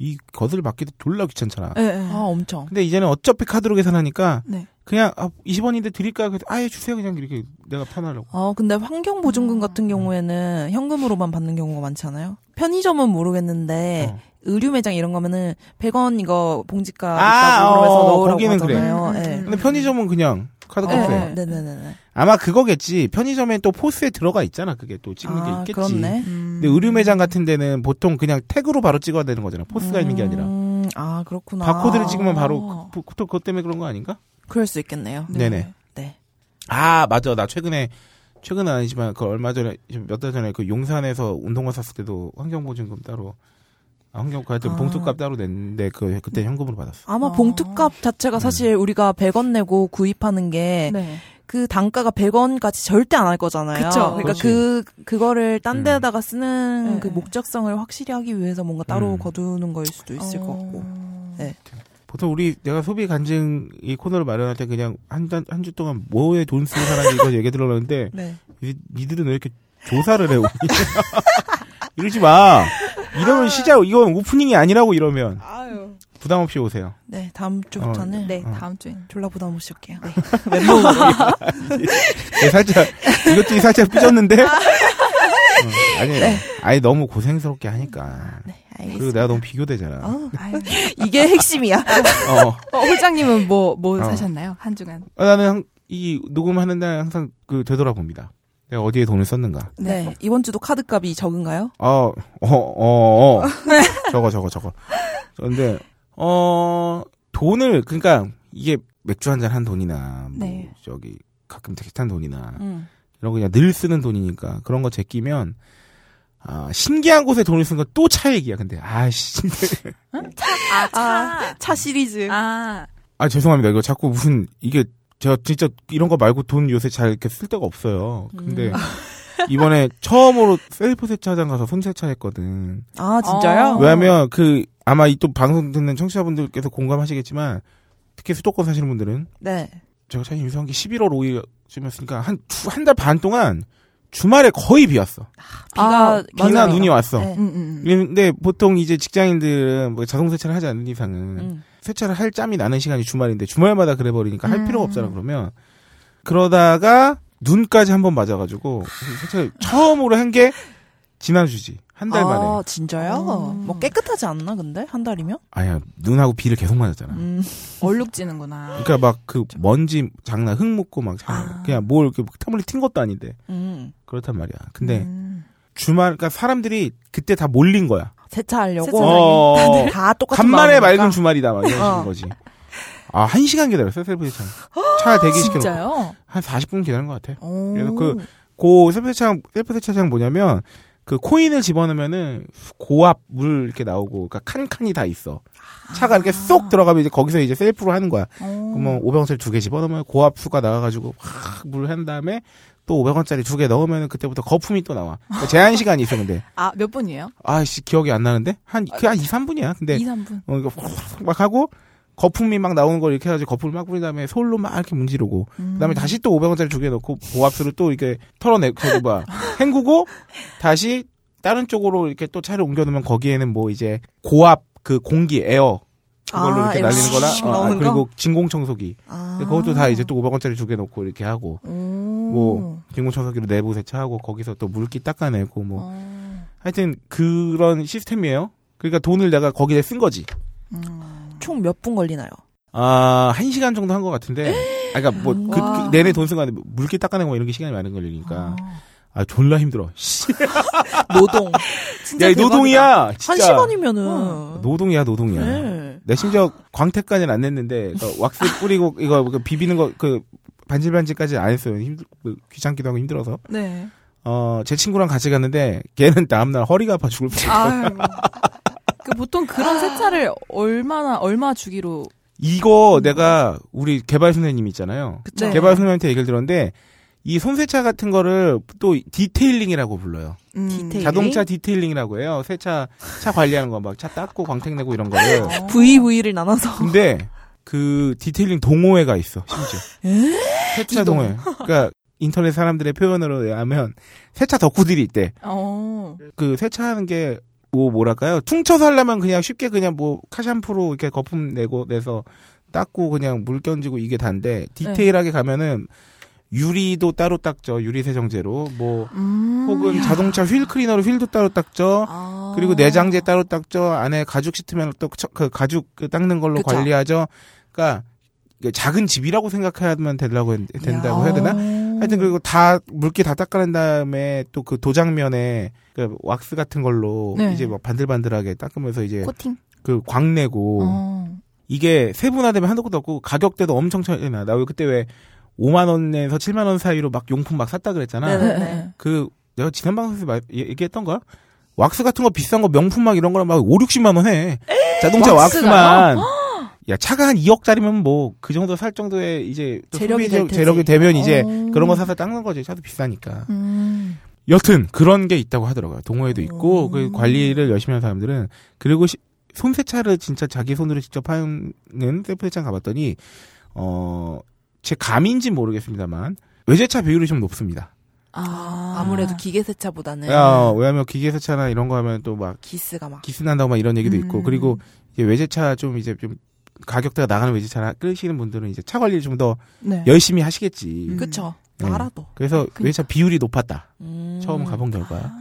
이 거들 받기도 졸라 귀찮잖아. 네, 네. 아 엄청. 근데 이제는 어차피 카드로 계산하니까 네. 그냥 아 20원인데 드릴까요? 그래서 아예 주세요 그냥 이렇게 내가 편하려고. 아, 근데 환경 보증금 같은 경우에는 현금으로만 받는 경우가 많지 않아요? 편의점은 모르겠는데 어. 의류 매장 이런 거면은 100원 이거 봉지가 아, 있다고 그러면서 어, 넣으라고 거기는 그래. 하잖아요. 음, 예. 음, 근데 편의점은 그냥 카드 네, 값에 네, 네, 네, 네. 아마 그거겠지. 편의점엔 또 포스에 들어가 있잖아. 그게 또 찍는 아, 게 있겠지. 그렇네. 음. 근데 의류 매장 같은 데는 보통 그냥 태그로 바로 찍어야 되는 거잖아. 포스가 있는 게 아니라. 음, 아, 그렇구나. 바코드를 찍으면 아. 바로 그, 그, 그것 때문에 그런 거 아닌가? 그럴 수 있겠네요. 네. 네네. 네. 아 맞아. 나 최근에 최근은 아니지만 그 얼마 전에 몇 달 전에 그 용산에서 운동화 샀을 때도 환경보증금 따로 아, 환경 하여튼 아. 봉투값 따로 냈는데 그 그때 현금으로 받았어. 아마 아. 봉투값 자체가 사실 우리가 100원 내고 구입하는 게 네. 그 단가가 100원까지 절대 안 할 거잖아요. 그쵸. 그러니까 그렇지. 그 그거를 딴 음. 데다가 쓰는 네. 그 목적성을 확실히 하기 위해서 뭔가 따로 음. 거두는 거일 수도 있을 어. 것 같고. 네. 보통 우리 내가 소비 간증 이 코너를 마련할 때 그냥 한한 주 동안 뭐에 돈 쓰는 사람이 이거 얘기 들어봤는데 네. 이- 니들은 왜 이렇게 조사를 해? [laughs] 이러지 마. 이러면 시작 이건 오프닝이 아니라고 이러면 아유. 부담 없이 오세요. 네, 다음 주부터는 네, 어. 다음 주에. 졸라 부담 없이 올게요. 네. [laughs] 네, 살짝 이것도 살짝 삐졌는데. [laughs] 어, 아니, 아니 너무 고생스럽게 하니까. 네, 그리고 알겠습니다. 내가 너무 비교되잖아. 아유. 이게 핵심이야. [laughs] 어. 어, 홀장님은 뭐, 뭐 어. 사셨나요? 한 주간. 아, 나는 항- 이 녹음하는 날 항상 그 되돌아봅니다. 내가 어디에 돈을 썼는가. 네. 이번 주도 카드값이 적은가요? 어, 어, 어, 어. 저거, 저거, 저거. 그런데, 어, 돈을, 그러니까, 이게 맥주 한 잔 한 돈이나, 뭐, 네. 저기, 가끔 택시 탄 돈이나, 음. 이런 거 그냥 늘 쓰는 돈이니까, 그런 거 제끼면, 아, 신기한 곳에 돈을 쓴 건 또 차 얘기야, 근데. 아씨. 아, 아, 차 시리즈. 아. 아, 죄송합니다. 이거 자꾸 무슨, 이게, 제가 진짜 이런 거 말고 돈 요새 잘 이렇게 쓸 데가 없어요. 근데, 음. [laughs] 이번에 처음으로 셀프 세차장 가서 손 세차 했거든. 아, 진짜요? 어. 왜냐하면 그 아마 이 또 방송 듣는 청취자분들께서 공감하시겠지만 특히 수도권 사시는 분들은 네. 제가 사실 유성한 게 11월 5일쯤이었으니까 한 한 달 반 동안 주말에 거의 비 왔어. 비가 아, 비나 맞아요. 눈이 왔어. 네. 음, 음. 근데 보통 이제 직장인들은 뭐 자동 세차를 하지 않는 이상은 음. 세차를 할 짬이 나는 시간이 주말인데 주말마다 그래 버리니까 할 음. 필요가 없잖아 그러면 그러다가 눈까지 한 번 맞아가지고 세차를 처음으로 한 게 지난주지 한달 아, 만에 진짜요? 어. 뭐 깨끗하지 않나 근데 한 달이면? 아야 눈하고 비를 계속 맞았잖아. 음. [laughs] 얼룩지는구나. 그러니까 막 그 먼지 장난 흙 묻고 막 장- 아. 그냥 뭘 이렇게 틈을 튄 것도 아닌데 음. 그렇단 말이야. 근데 음. 주말 그러니까 사람들이 그때 다 몰린 거야. 세차하려고. 어, 다들 다 똑같은 간만에. 맑은 주말이다 막 이런 어. 거지. 아, 한 시간 기다렸어요, 셀프 세차. 차 대기시켜놓고. 진짜요? 한 40분 기다린 것 같아. 오. 그래서 그, 고 셀프 세차장, 셀프 세차장 뭐냐면, 그 코인을 집어넣으면은 고압 물 이렇게 나오고, 그러니까 칸칸이 다 있어. 차가 이렇게 쏙 들어가면 이제 거기서 이제 셀프로 하는 거야. 오. 그러면 오병셀 두 개 집어넣으면 고압수가 나와가지고 확 물 한 다음에 또 500원짜리 두 개 넣으면 그때부터 거품이 또 나와. 그러니까 제한 시간이 있어 근데. [laughs] 아, 몇 분이에요? 아씨 기억이 안 나는데 한 그 한 2, 3분이야. 근데 2, 3분. 어 이거 막 하고 거품이 막 나오는 걸 이렇게 해가지고 거품을 막 뿌린 다음에 솔로 막 이렇게 문지르고 그다음에 다시 또 500원짜리 두 개 넣고 보압수를 또 이렇게 털어내고 뭐야 [laughs] 헹구고 다시 다른 쪽으로 이렇게 또 차를 옮겨놓으면 거기에는 뭐 이제 고압 그 공기 에어 그걸로 아, 이렇게 날리는 거나 슉 어, 아, 나오는 그리고 진공 청소기 아. 그것도 다 이제 또 500원짜리 두 개 넣고 이렇게 하고 오. 뭐 진공 청소기로 내부 세차하고 거기서 또 물기 닦아내고 뭐 어. 하여튼 그런 시스템이에요. 그러니까 돈을 내가 거기에 쓴 거지. 총몇 분 걸리나요? 아, 한 시간 정도 한 것 같은데. 아, 그니까 뭐, [gasps] 그, 와. 그 내내 돈 쓴 거 아닌데, 물기 닦아내고 뭐 이런 게 시간이 많은 걸리니까. 아, 졸라 힘들어. 씨. [laughs] 노동. 진짜 야, 이 노동이야! 한 진짜. 시간이면은. 노동이야, 노동이야. 네. 내 심지어 광택까지는 안 냈는데, 그 왁스 뿌리고, 이거 그 비비는 거, 그, 반질반질까지 안 했어요. 힘들, 그 귀찮기도 하고 힘들어서. 네. 어, 제 친구랑 같이 갔는데, 걔는 다음날 허리가 아파 죽을 뻔했어. 아유. 그 보통 그런 세차를 얼마나 얼마 주기로 이거 내가 우리 개발 선생님 있잖아요. 그쵸? 개발 선생님한테 얘기를 들었는데 이 손세차 같은 거를 또 detailing이라고 불러요. 음. 디테일. 자동차 detailing이라고 해요. 세차 차 관리하는 거 막 차 닦고 [laughs] 광택 내고 이런 거를. 어. 부위를 나눠서. 근데 그 detailing 동호회가 있어. 심지어. [laughs] 세차 동호회. 그러니까 인터넷 사람들의 표현으로 하면 세차 덕후들이 있대. 어. 그 세차하는 게 뭐 뭐랄까요? 퉁쳐서 하려면 그냥 쉽게 그냥 뭐 car 샴푸로 이렇게 거품 내고 내서 닦고 그냥 물 견지고 이게 단데 디테일하게 가면은 유리도 따로 닦죠. 유리 세정제로 뭐 음. 혹은 자동차 휠 클리너로 휠도 따로 닦죠. 아. 그리고 내장재 따로 닦죠. 안에 가죽 씻으면 또 그 가죽 그 닦는 걸로 그쵸. 관리하죠. 그러니까 작은 집이라고 생각하면 되려고 했- 된다고 야. 해야 되나? 하여튼 그리고 다 물기 다 닦아낸 다음에 또 그 도장면에 그 왁스 같은 걸로 네. 이제 막 반들반들하게 닦으면서 이제 코팅. 그 광 내고 어. 이게 세분화되면 한도 끝도 없고 가격대도 엄청 차이 나. 나 그때 왜 5만 원에서 7만 원 사이로 막 용품 막 샀다 그랬잖아. 네네. 네. 그 내가 지난 방송에서 말, 얘- 얘기했던가? 왁스 같은 거 비싼 거 명품 막 이런 거랑 막 5, 60만 원 해. 자동차 왁스가요? 왁스만. 야, 차가 한 2억짜리면 뭐 그 정도 살 정도의 이제 또 재력이 테지. 재력이 되면 이제 어. 그런 거 사서 닦는 거지. 차도 비싸니까. 음. 여튼 그런 게 있다고 하더라고요. 동호회도 있고 오. 그 관리를 열심히 하는 사람들은 그리고 시- 손세차를 진짜 자기 손으로 직접 하는 셀프 세차 가봤더니 어 제 감인지 모르겠습니다만 외제차 비율이 좀 높습니다. 아, 아무래도 기계 세차보다는 야, 왜냐면 기계 세차나 이런 거 하면 또 막 기스가 막 기스 난다고 막 이런 얘기도 있고 음. 그리고 이제 외제차 좀 이제 좀 가격대가 나가는 외제차 끄시는 분들은 이제 차 관리를 좀더 네. 열심히 하시겠지. 음. 그쵸 네. 알아도 그래서 외제차 비율이 높았다. 음. 처음 가본 결과야.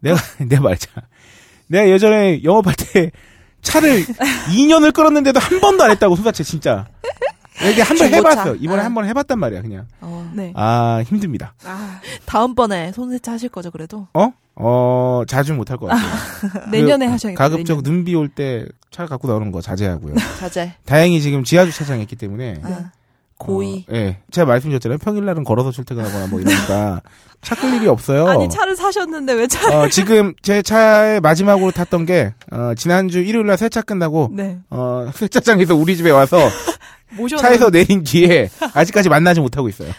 내가 [laughs] 내가 말했잖아. 내가 예전에 영업할 때 차를 [laughs] 2년을 끌었는데도 한 번도 안 했다고 손사채 진짜. 이게 한 번. 해봤어. 이번에 아. 한번 해봤단 말이야 그냥. 어. 네. 아 힘듭니다. 아. 다음번에 손세차 하실 거죠 그래도 어? 어 자주 못 할 것 같아요. [laughs] 내년에 그 하셔야겠다. 가급적. 눈비 올 때 차 갖고 나오는 거 자제하고요. [laughs] 자제 다행히 지금 지하 주차장에 있기 때문에 아, 고의 어, 예. 제가 말씀드렸잖아요. 평일날은 걸어서 출퇴근하거나 뭐 이러니까 [laughs] 차 끌 일이 없어요. 아니 차를 사셨는데 왜 차? 어, 지금 제 차에 마지막으로 탔던 게 어, 지난주 일요일날 세차 끝나고 네. 어, 세차장에서 우리 집에 와서 모셔. 차에서 내린 뒤에 아직까지 만나지 못하고 있어요.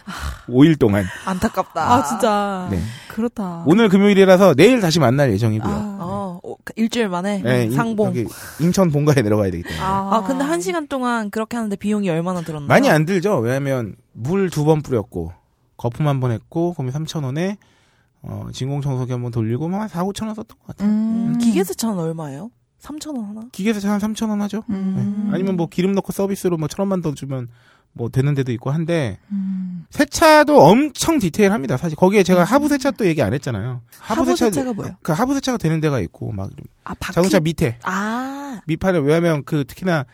5일 동안. 안타깝다 아 진짜. 네. 그렇다. 오늘 금요일이라서 내일 다시 만날 예정이고요. 아. 어, 어, 일주일 만에 네, 인- 상봉 여기 인천 본가에 내려가야 되기 때문에. 아, 근데 한 시간 동안 그렇게 하는데 비용이 얼마나 들었나요? 많이 안 들죠. 왜냐하면 물 두 번 뿌렸고 거품 한 번 했고 그러면 3천 원에 어, 진공 청소기 한 번 돌리고 뭐한 4, 5천 원 썼던 것 같아요. 음, 음. 기계 세차는 얼마예요? 3,000원 하나? 기계세차 한 3천 원 하죠. 음. 네. 아니면 뭐 기름 넣고 서비스로 뭐 천 원만 더 주면 뭐 되는 데도 있고 한데 음. 세차도 엄청 디테일합니다. 사실 거기에 제가 하부 세차 또 얘기 안 했잖아요. 하부, 하부 세차 세차가 뭐예요? 그 하부 세차가 되는 데가 있고 막 아? 자동차 밑에 아, 밑판에 왜냐하면 그 특히나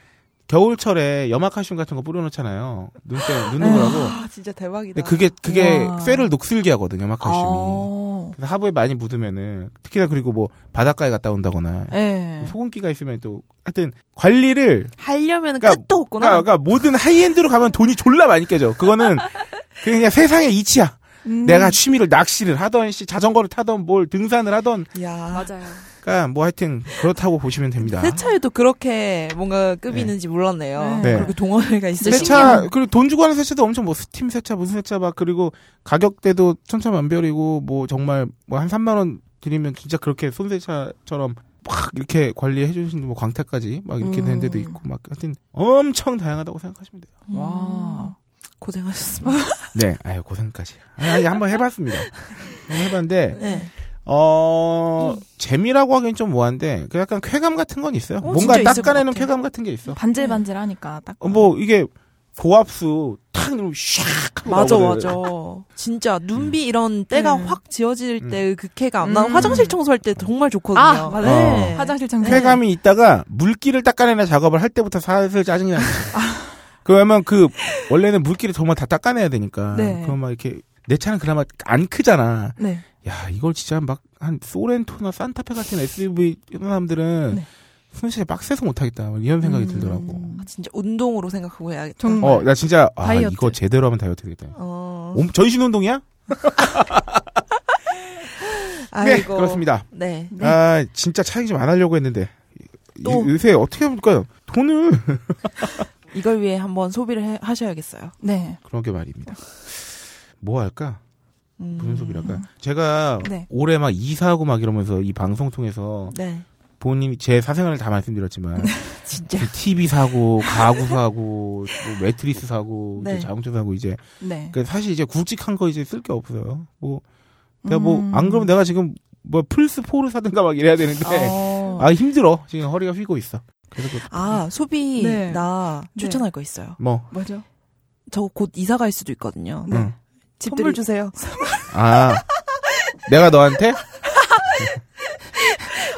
겨울철에 염화칼슘 같은 거 뿌려놓잖아요. 눈 때, 눈 녹으라고. 아, 진짜 대박이다. 근데 그게, 그게 와. 쇠를 녹슬게 하거든, 염화칼슘이. 어. 그래서 하부에 많이 묻으면은, 특히나 그리고 뭐, 바닷가에 갔다 온다거나, 예. 소금기가 있으면 또, 하여튼, 관리를, 하려면 그러니까- 끝도 없구나. 그러니까, 그러니까 모든 high-end로 가면 돈이 졸라 많이 깨져. 그거는, [laughs] 그냥 세상의 이치야. 음. 내가 취미를 낚시를 하던, 씨, 자전거를 타던, 뭘 등산을 하던, 야 맞아요. 그러니까 뭐 하여튼 그렇다고 보시면 됩니다. 세차에도 그렇게 뭔가 급이 네. 있는지 몰랐네요. 네. 그렇게 동아리가 있어. 세차 그리고 돈 주고 하는 세차도 엄청 뭐 스팀 세차 무슨 세차 막 그리고 가격대도 천차만별이고 뭐 정말 뭐 한 3만 원 드리면 진짜 그렇게 손세차처럼 막 이렇게 관리해 주시는 뭐 광택까지 막 이렇게 음. 되는 데도 있고 막 하여튼 엄청 다양하다고 생각하시면 돼요. 음. 와 고생하셨습니다. 네, 아유 고생까지. 아니 한번 해봤습니다. 한번 해봤는데 네. 어 재미라고 하기엔 좀 뭐한데 그 약간 쾌감 같은 건 있어요. 어, 뭔가 닦아내는. 쾌감 같은 게 있어. 반질반질 하니까 딱. 어, 뭐 이게 고압수 탁 누르면 샥 하고 맞아 나오거든. 맞아. 진짜 눈비 이런 때가 음. 확 지워질 음. 때그안 나고 음. 화장실 청소할 때 정말 좋거든요. 아, 맞아요. 어. 화장실 청소. 쾌감이 있다가 물기를 닦아내는 작업을 할 때부터 슬슬 짜증이 나죠. 그러면 그 원래는 물기를 정말 다 닦아내야 되니까. 네. 그럼 막 이렇게 내 차는 그나마 안 크잖아. 네. 야 이걸 진짜 막 한 소렌토나 산타페 같은 SUV 사람들은 네. 손실에 빡세서 못하겠다 막 이런 생각이 음. 들더라고. 아, 진짜 운동으로 생각하고 해야겠다. 어 나 진짜 아 다이어트. 이거 제대로 하면 다이어트 되겠다. 어. 옴- 전신 운동이야? [laughs] 네 아이고. 그렇습니다. 네. 아 진짜 차이 좀안 하려고 했는데 또. 이- 요새 어떻게 합니까? 돈을 이걸 위해 한번 소비를 해- 하셔야겠어요. 네. 그런 게 말입니다. 뭐 할까? 음. 무슨 소비랄까? 제가 네. 올해 막 이사하고 막 이러면서 이 방송 통해서 네. 본인이 제 사생활을 다 말씀드렸지만 [laughs] 진짜. TV 사고 가구 사고 뭐 매트리스 사고 네. 이제 자동차 사고 이제 네. 그 사실 이제 굵직한 거 이제 쓸 게 없어요. 뭐 내가 뭐 음. 안 그러면 내가 지금 뭐 플스 4를 사든가 막 이래야 되는데 어. [laughs] 아 힘들어 지금 허리가 휘고 있어. 그래서 그- 아, 소비 네. 나 네. 추천할 거 있어요. 뭐 뭐죠? 저 곧 이사 갈 수도 있거든요. 응. 집들이 선물 주세요. 아 내가 너한테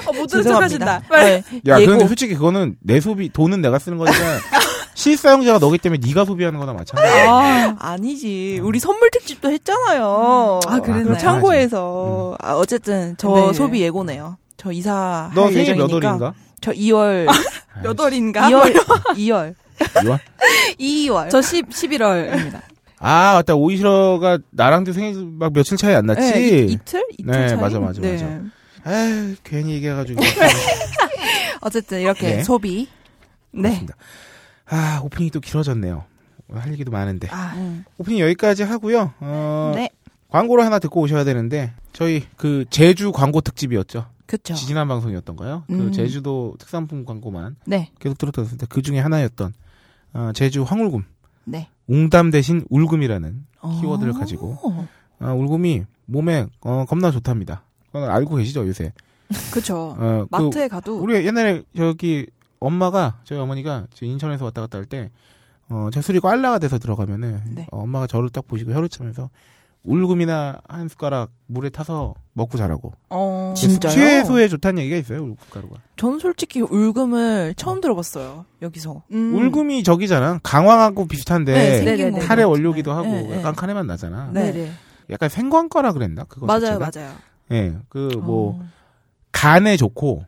어, 못 들은 척 하신다. 네. 야 예고. 그런데 솔직히 그거는 내 소비 돈은 내가 쓰는 거니까 [laughs] 실사용자가 너기 때문에 네가 소비하는 거나 마찬가지야. 아, 아니지. 우리 선물 특집도 했잖아요. 아, 그랬나요? 그 창고에서. 아, 어쨌든 저 네. 소비 예고네요. 저 이사 너할 생일 몇 예정이니까. 월인가? 저 2월 [laughs] 몇 월인가? 2월 2월 2월? 2월. 저 10, 11월입니다. 아 맞다 오이시러가 나랑도 생일 막 며칠 차이 안 났지? 네, 이, 이틀? 이틀 네, 차이? 맞아, 맞아, 맞아. 에이 괜히 얘기해가지고 [laughs] 어쨌든 이렇게 네. 소비. 네. 그렇습니다. 아 오프닝이 또 길어졌네요. 할 얘기도 많은데 아, 음. 오프닝 여기까지 하고요. 어, 네. 광고를 하나 듣고 오셔야 되는데 저희 그 제주 광고 특집이었죠. 그쵸. 지지난 방송이었던가요? 그 음. 제주도 특산품 광고만 네. 계속 들었던 그 중에 하나였던 어, 제주 황울금 네. 웅담 대신 울금이라는 어. 키워드를 가지고 아, 울금이 몸에 어, 겁나 좋답니다. 그건 알고 계시죠 요새? 그쵸. 어, 그 마트에 가도. 우리 옛날에 저기 엄마가 저희 어머니가 저 인천에서 왔다 갔다 할 때 어, 제 술이 꽐라가 돼서 들어가면은 네. 어, 엄마가 저를 딱 보시고 혀를 차면서 울금이나 한 숟가락 물에 타서 먹고 자라고. 어, 진짜요? 최소에 좋다는 얘기가 있어요 울금가루가. 저는 솔직히 울금을 처음 들어봤어요. 여기서. 음. 울금이 저기잖아. 강황하고 비슷한데 네, 생긴 네네네. 거. 탈의 원료기도 하고 네, 네. 약간 카레만 나잖아. 네. 네네. 약간 생광거라 그랬나 그거 맞아요, 자체가? 맞아요. 예, 그뭐 어. 간에 좋고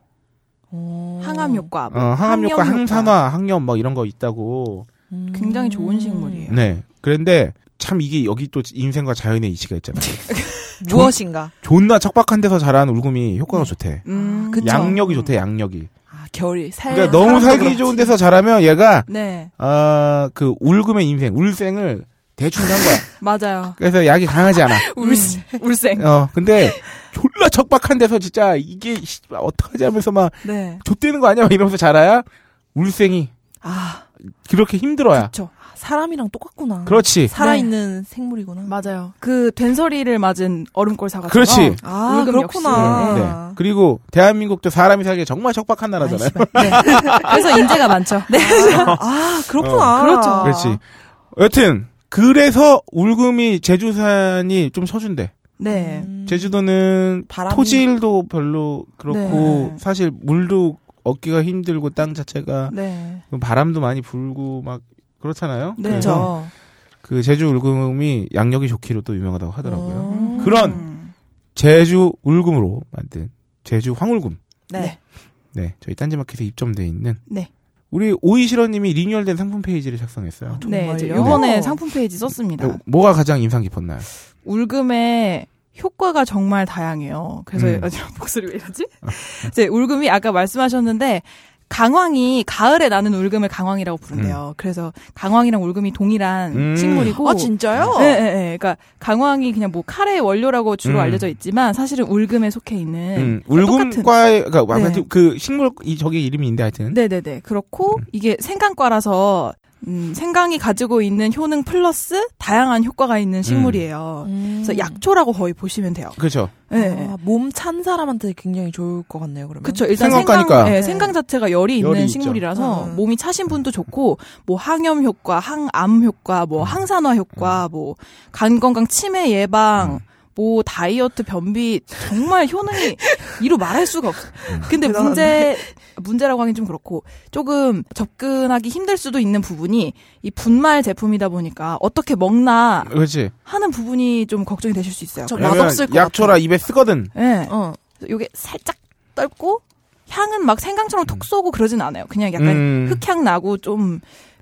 어. 항암 효과. 뭐 어, 항암 효과, 항산화, 항염 뭐 이런 거 있다고. 음. 굉장히 좋은 식물이에요. 네. 그런데 참 이게 여기 또 인생과 자연의 이치가 있잖아요. [laughs] 무엇인가? 존나 척박한 데서 자란 울금이 효과가 좋대. 음, 그쵸. 양력이 좋대, 양력이. 아, 겨울이 살. 그러니까 너무 살기 그렇지. 좋은 데서 자라면 얘가 네. 아, 그 울금의 인생, 울생을 대충 산 거야. [laughs] 맞아요. 그래서 약이 강하지 않아. [laughs] 울생. 울생. 어, 근데 졸라 척박한 데서 진짜 이게 씨, 어떡하지 하면서 막 네. 좆되는 거 아니야? 막 이러면서 자라야 울생이 아, 그렇게 힘들어야. 그쵸. 사람이랑 똑같구나. 그렇지. 살아있는 생물이구나. 맞아요. 그 된소리를 맞은 얼음골 사과. 그렇지. 아, 그렇구나. 네. 그리고 대한민국도 사람이 살기 정말 척박한 나라잖아요. 네. [laughs] 그래서 인재가 많죠. 네. 아, 그렇구나. 그렇죠. 그렇지. 여튼 그래서 울금이 제주산이 좀 서준대. 네. 음. 제주도는 바람이- 토질도 별로 그렇고 네. 사실 물도 얻기가 힘들고 땅 자체가 네. 바람도 많이 불고 막 그렇잖아요. 네. 그래서 그 제주 울금이 양력이 좋기로 또 유명하다고 하더라고요. 음. 그런 음. 제주 울금으로 만든 제주 황울금. 네. 네, 저희 딴지마켓에 입점돼 있는 네. 우리 오이시러님이 renewal된 상품 페이지를 작성했어요. 네. 이제 정말요? 요번에 상품 페이지 썼습니다. 어, 뭐가 가장 인상 깊었나요? 울금의 효과가 정말 다양해요. 그래서 음. 아, 목소리 왜 이러지? 이제 울금이 아까 말씀하셨는데 강황이 가을에 나는 울금을 강황이라고 부른대요. 그래서 강황이랑 울금이 동일한 음. 식물이고 아 진짜요? 네, 네, 네. 그러니까 강황이 그냥 뭐 카레의 원료라고 주로 음. 알려져 있지만 사실은 울금에 속해 있는 음, 똑같은. 울금과의 그러니까 네. 그 식물 이 저게 이름이 있는데 하여튼 네 네 네. 그렇고 음. 이게 생강과라서 음, 생강이 가지고 있는 효능 플러스 다양한 효과가 있는 식물이에요. 음. 그래서 약초라고 거의 보시면 돼요. 그렇죠. 네. 아, 몸찬 사람한테 굉장히 좋을 것 같네요. 그러면. 그쵸. 일단 생강가니까. 생강, 네, 네. 생강 자체가 열이 있는 열이 있죠. 식물이라서 음. 몸이 차신 분도 좋고, 뭐 항염 효과, 항암 효과, 음. 뭐 항산화 효과, 뭐 간 건강 치매 예방, 음. 뭐 다이어트 변비 정말 효능이 이루 말할 수가 없어. 음. 근데 대단한데? 문제 문제라고 하긴 좀 그렇고 조금 접근하기 힘들 수도 있는 부분이 이 분말 제품이다 보니까 어떻게 먹나 그렇지. 하는 부분이 좀 걱정이 되실 수 있어요. 맛없을 것 약초라 같아요. 입에 쓰거든. 예. 어. 요게 살짝 떫고 향은 막 생강처럼 톡 쏘고 그러진 않아요. 그냥 약간 음. 흑향 나고 좀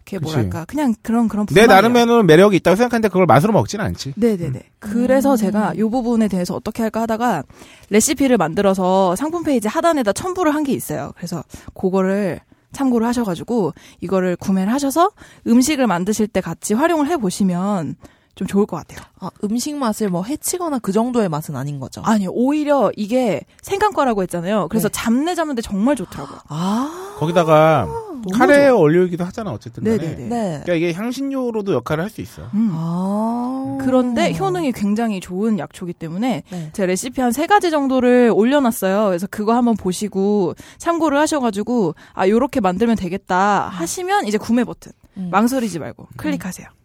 이렇게 그치. 뭐랄까 그냥 그런 그런 내. 나름에는 매력이 있다고 생각하는데 그걸 맛으로 먹지는 않지. 네네네. 그래서 음. 제가 이 부분에 대해서 어떻게 할까 하다가 레시피를 만들어서 상품 페이지 하단에다 첨부를 한 게 있어요. 그래서 그거를 참고를 하셔가지고 이거를 구매를 하셔서 음식을 만드실 때 같이 활용을 해보시면 좀 좋을 것 같아요. 아, 음식 맛을 뭐 해치거나 그 정도의 맛은 아닌 거죠. 아니요, 오히려 이게 생강과라고 했잖아요. 그래서 네. 잡내 잡는데 정말 좋더라고요. 아. 거기다가 카레에 좋아. 올리기도 하잖아 어쨌든 간에. 네네네. 네. 그러니까 이게 향신료로도 역할을 할 수 있어. 음. 아. 그런데 효능이 굉장히 좋은 약초기 때문에 네. 제 레시피 한 세 가지 정도를 올려놨어요. 그래서 그거 한번 보시고 참고를 하셔가지고 아 요렇게 만들면 되겠다 하시면 이제 구매 버튼 음. 망설이지 말고 클릭하세요. 어.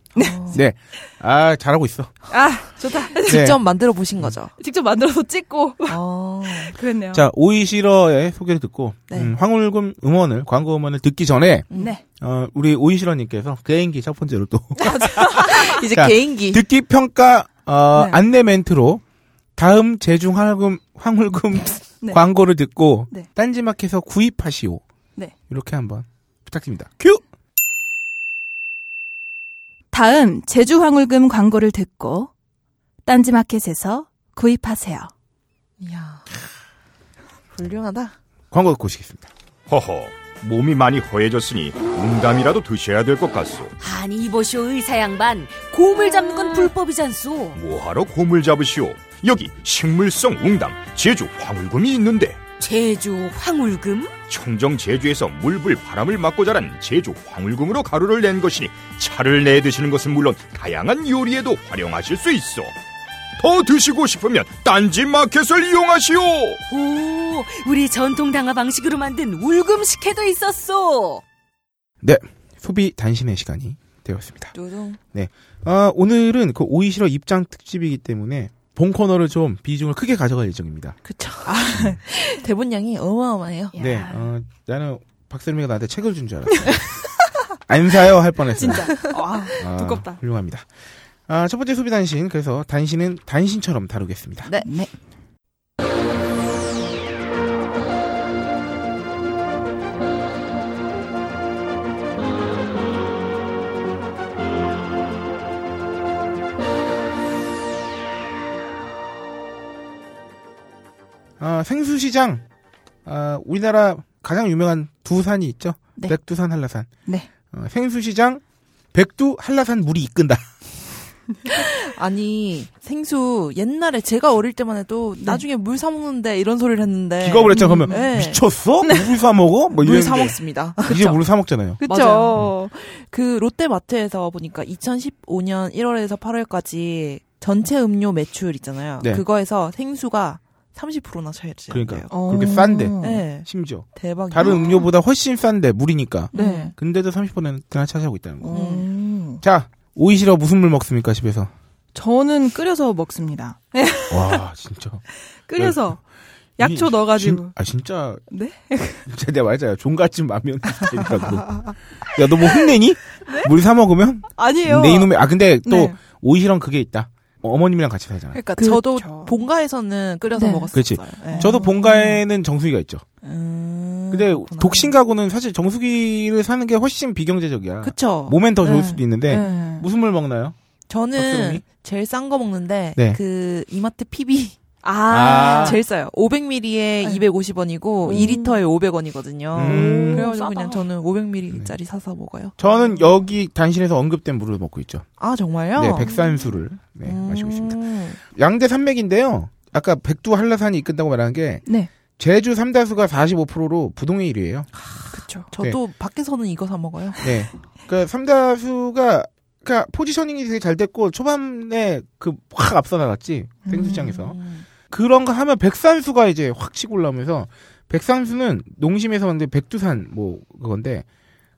네. 아 잘하고 있어. 아 좋다. 네. 직접 만들어 보신 거죠. 직접 만들어서 찍고 어. [laughs] 그랬네요. 자 오이시러의 소개를 듣고 네. 음, 황울금 음원을 광고 음원을 듣기 전에 네. 어, 우리 오이시러님께서 개인기 첫 번째로 또 [laughs] 이제 자, 개인기. 듣기 평가 어, 네. 안내 멘트로 다음 제중 황울금 황울금 네. 광고를 듣고 네. 딴지마켓에서 구입하시오. 네. 이렇게 한번 부탁드립니다. 큐. 다음 제주 황울금 광고를 듣고 딴지마켓에서 구입하세요. 이야. 훌륭하다. 광고 듣고 오시겠습니다. 허허, 몸이 많이 허해졌으니 웅담이라도 드셔야 될 것 같소. 아니 이보시오 의사 양반 곰을 잡는 건 불법이잖소 뭐하러 곰을 잡으시오? 여기 식물성 웅담 제주 황울금이 있는데 제주 황울금 청정 제주에서 물불 바람을 맞고 자란 제주 황울금으로 가루를 낸 것이니 차를 내 드시는 것은 물론 다양한 요리에도 활용하실 수 있어. 더 드시고 싶으면 딴지 마켓을 이용하시오. 오 우리 전통 당화 방식으로 만든 울금 식혜도 있었소 네. 소비 단신의 시간이 되었습니다. 뚜둥. 어, 오늘은 그 오이시러 입장 특집이기 때문에 본 코너를 좀 비중을 크게 가져갈 예정입니다. 그쵸. 아, [laughs] 대본량이 어마어마해요. 네. 어, 나는 박세림이가 나한테 책을 준 줄 알았어. [laughs] 안 사요 할 뻔했어요. 진짜. 와, 아, 두껍다. 훌륭합니다. 아, 첫 번째 소비 단신. 그래서 단신은 단신처럼 다루겠습니다. 네. 네. 아, 생수시장. 아, 우리나라 가장 유명한 두 산이 있죠. 네. 백두산, 한라산. 네. 어, 생수시장 백두 한라산 물이 이끈다. [laughs] 아니, 생수, 옛날에 제가 어릴 때만 해도 나중에 물 사 먹는데 이런 소리를 했는데. 기겁을 했잖아. 그러면 네. 미쳤어? 물 사 먹어? 뭐물 이랬는데 사먹습니다. 이제 물사 먹잖아요. 그쵸. 맞아요. 그 롯데마트에서 보니까 2015년 1월에서 8월까지 전체 음료 매출 있잖아요. 네. 그거에서 생수가 30%나 차이를 그러니까 요 그렇게 싼데 네. 심지어 대박. 다른 음료보다 훨씬 싼데 물이니까. 네. 근데도 30%나 차지하고 있다는 거. 음. 자, 오이시러 무슨 물 먹습니까 집에서? 저는 끓여서 먹습니다. 와 진짜. [laughs] 끓여서 약초 이- 넣어가지고. 진, 아 진짜. 네? [laughs] 진짜 내가 말했잖아. 종갓집 라면 스타일이라고. 야너 뭐 혼내니? 물사 먹으면? 아니에요. 내 이놈의 아 근데 또 네. 오이시랑 그게 있다. 어머님이랑 같이 살잖아. 그러니까 그렇죠. 저도 본가에서는 끓여서 네. 먹었어요. 그렇지. 네. 저도 본가에는 정수기가 있죠. 음, 근데 그렇구나. 독신 가구는 사실 정수기를 사는 게 훨씬 비경제적이야. 그쵸. 몸엔 더 좋을 네. 수도 있는데 네. 무슨 물 먹나요? 저는 박스롱이? 제일 싼 거 먹는데 네. 그 이마트 PB 아. 제일 싸요. 500ml에 네. 250원이고 음. 2리터에 500원이거든요. 음. 그래가지고 싸다. 그냥 저는 500ml짜리 사서 먹어요. 저는 여기 단신에서 언급된 물을 먹고 있죠. 아 정말요? 네, 백산수를 네, 음. 마시고 있습니다. 양대 산맥인데요. 아까 백두 한라산이 이끈다고 말한 게 네. 제주 삼다수가 45%로 부동의 1위예요. 그쵸. 저도 밖에서는 이거 사 먹어요. 네. 그러니까 삼다수가 그러니까 포지셔닝이 되게 잘 됐고 초반에 그 확 앞서 나갔지 생수장에서 음. 그런 거 하면 백산수가 이제 확 치고 올라오면서 백산수는 농심에서 만든 백두산 뭐 그건데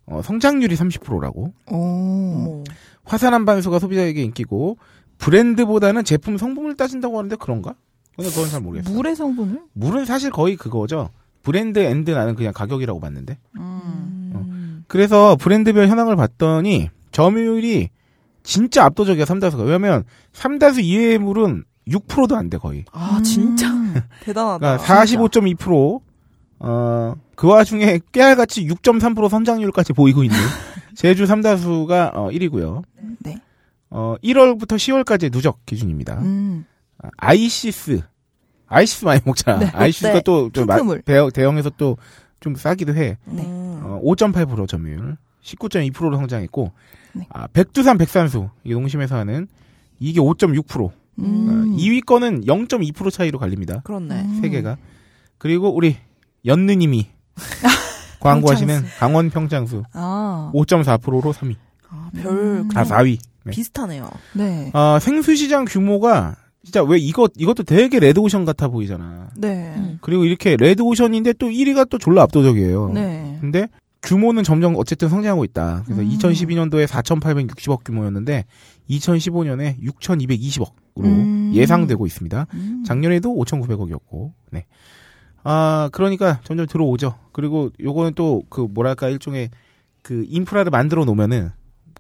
어, 성장률이 30%라고 오. 어머. 화산 암반수가 소비자에게 인기고 브랜드보다는 제품 성분을 따진다고 하는데 그런가? 근데 그건 잘 모르겠어요. 물의 성분을? 물은 사실 거의 그거죠. 브랜드 and 나는 그냥 가격이라고 봤는데. 음. 음. 그래서 브랜드별 현황을 봤더니 점유율이 진짜 압도적이야 삼다수가. 왜냐면 삼다수 이외의 물은 6%도 안 돼 거의. 아 진짜 음. [laughs] 대단하다. 그러니까 45.2% 어, 그 와중에 깨알같이 6.3% 성장률까지 보이고 있는 [laughs] 제주 삼다수가 어, 1위고요. 네. 어, 1월부터 10월까지 누적 기준입니다. 음. 아, 아이시스. 아이시스 많이 먹잖아. 네. 아이시스가 네. 또, 좀 마-. 대형, 대형에서 또 좀 싸기도 해. 네. 음. 어, 5.8% 점유율, 19.2%로 성장했고, 네. 아, 백두산 백산수, 이게 농심에서 하는, 이게 5.6%. 음. 2위 거는 0.2% 차이로 갈립니다. 그렇네. 음. 세 개가. 그리고 우리, 연느님이 [laughs] 광고하시는. 강원 평창수, 아. 5.4%로 3위. 아, 별 음. 아, 그냥 4위. 네. 비슷하네요. 네. 아, 생수 시장 규모가, 진짜 왜 이것, 이것도 되게 red ocean 같아 보이잖아. 네. 음. 그리고 이렇게 red ocean인데 또 1위가 또 졸라 압도적이에요. 네. 근데 규모는 점점 어쨌든 성장하고 있다. 그래서 음. 2012년도에 4,860억 규모였는데 2015년에 6,220억으로 음. 예상되고 있습니다. 음. 작년에도 5,900억이었고. 네. 아, 그러니까 점점 들어오죠. 그리고 요거는 또 그 뭐랄까 일종의 그 인프라를 만들어 놓으면은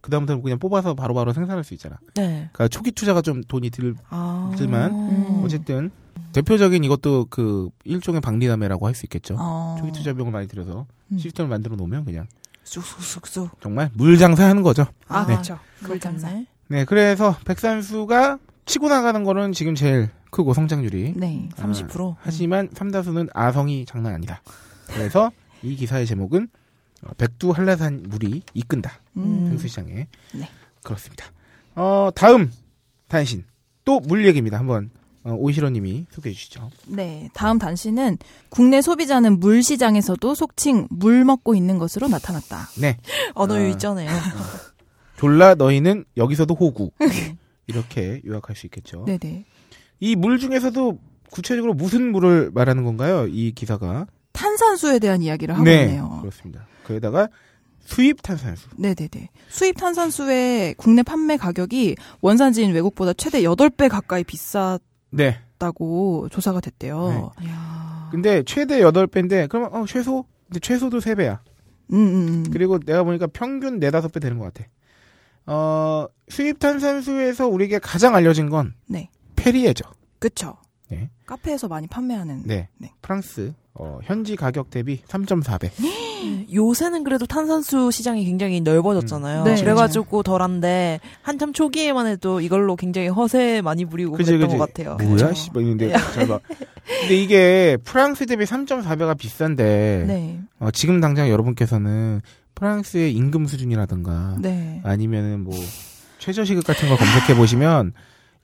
그 다음부터 그냥 뽑아서 바로 바로 생산할 수 있잖아. 네. 그러니까 초기 투자가 좀 돈이 들 아. 하지만 음. 어쨌든 대표적인 이것도 그 일종의 박리담회라고 할 수 있겠죠. 어. 초기 투자 비용을 많이 들여서 음. 시스템을 만들어 놓으면 그냥 쑥쑥쑥쑥. 정말 물 장사하는 거죠. 아, 네. 그렇죠. 물 장사. 그렇겠네. 네, 그래서 백산수가 치고 나가는 거는 지금 제일 크고 성장률이. 네. 30%. 하지만 삼다수는 아성이 장난 아니다. 그래서 이 기사의 제목은 어, 백두 한라산 물이 이끈다. 음. 생수시장에. 네. 그렇습니다. 어, 다음 단신 또 물 얘기입니다. 한번 어, 오이시러님이 소개해 주시죠. 네. 다음 단신은 국내 소비자는 물 시장에서도 속칭 물 먹고 있는 것으로 나타났다. 네, [laughs] 언어유 아. 있잖아요. [laughs] 졸라 너희는 여기서도 호구 [laughs] 이렇게 요약할 수 있겠죠. 네네. 이 물 중에서도 구체적으로 무슨 물을 말하는 건가요? 이 기사가 탄산수에 대한 이야기를 하고 네, 있네요. 그렇습니다. 거기다가 수입 탄산수. 네네네. 수입 탄산수의 국내 판매 가격이 원산지인 외국보다 최대 8배 가까이 비 네. 조사가 됐대요. 네. 근데 최대 8배인데 그러면 어, 최소 근데 최소도 3배야. 음, 음, 음. 그리고 내가 보니까 평균 4, 5배 되는 것 같아. 어, 수입 탄산수에서 우리에게 가장 알려진 건 네. 페리에죠. 그쵸. 네. 카페에서 많이 판매하는. 네. 네. 프랑스 어, 현지 가격 대비 3.4배. 요새는 그래도 탄산수 시장이 굉장히 넓어졌잖아요. 음. 네. 그래가지고 덜한데 한참 초기에만 해도 이걸로 굉장히 허세 많이 부리고 그지, 그랬던 그지. 것 같아요. 뭐야? 씨발 있는데 잘 봐. 근데 이게 프랑스 대비 3.4배가 비싼데 네. 어, 지금 당장 여러분께서는 프랑스의 임금 수준이라든가 네. 아니면은 뭐 최저시급 같은 거 검색해 보시면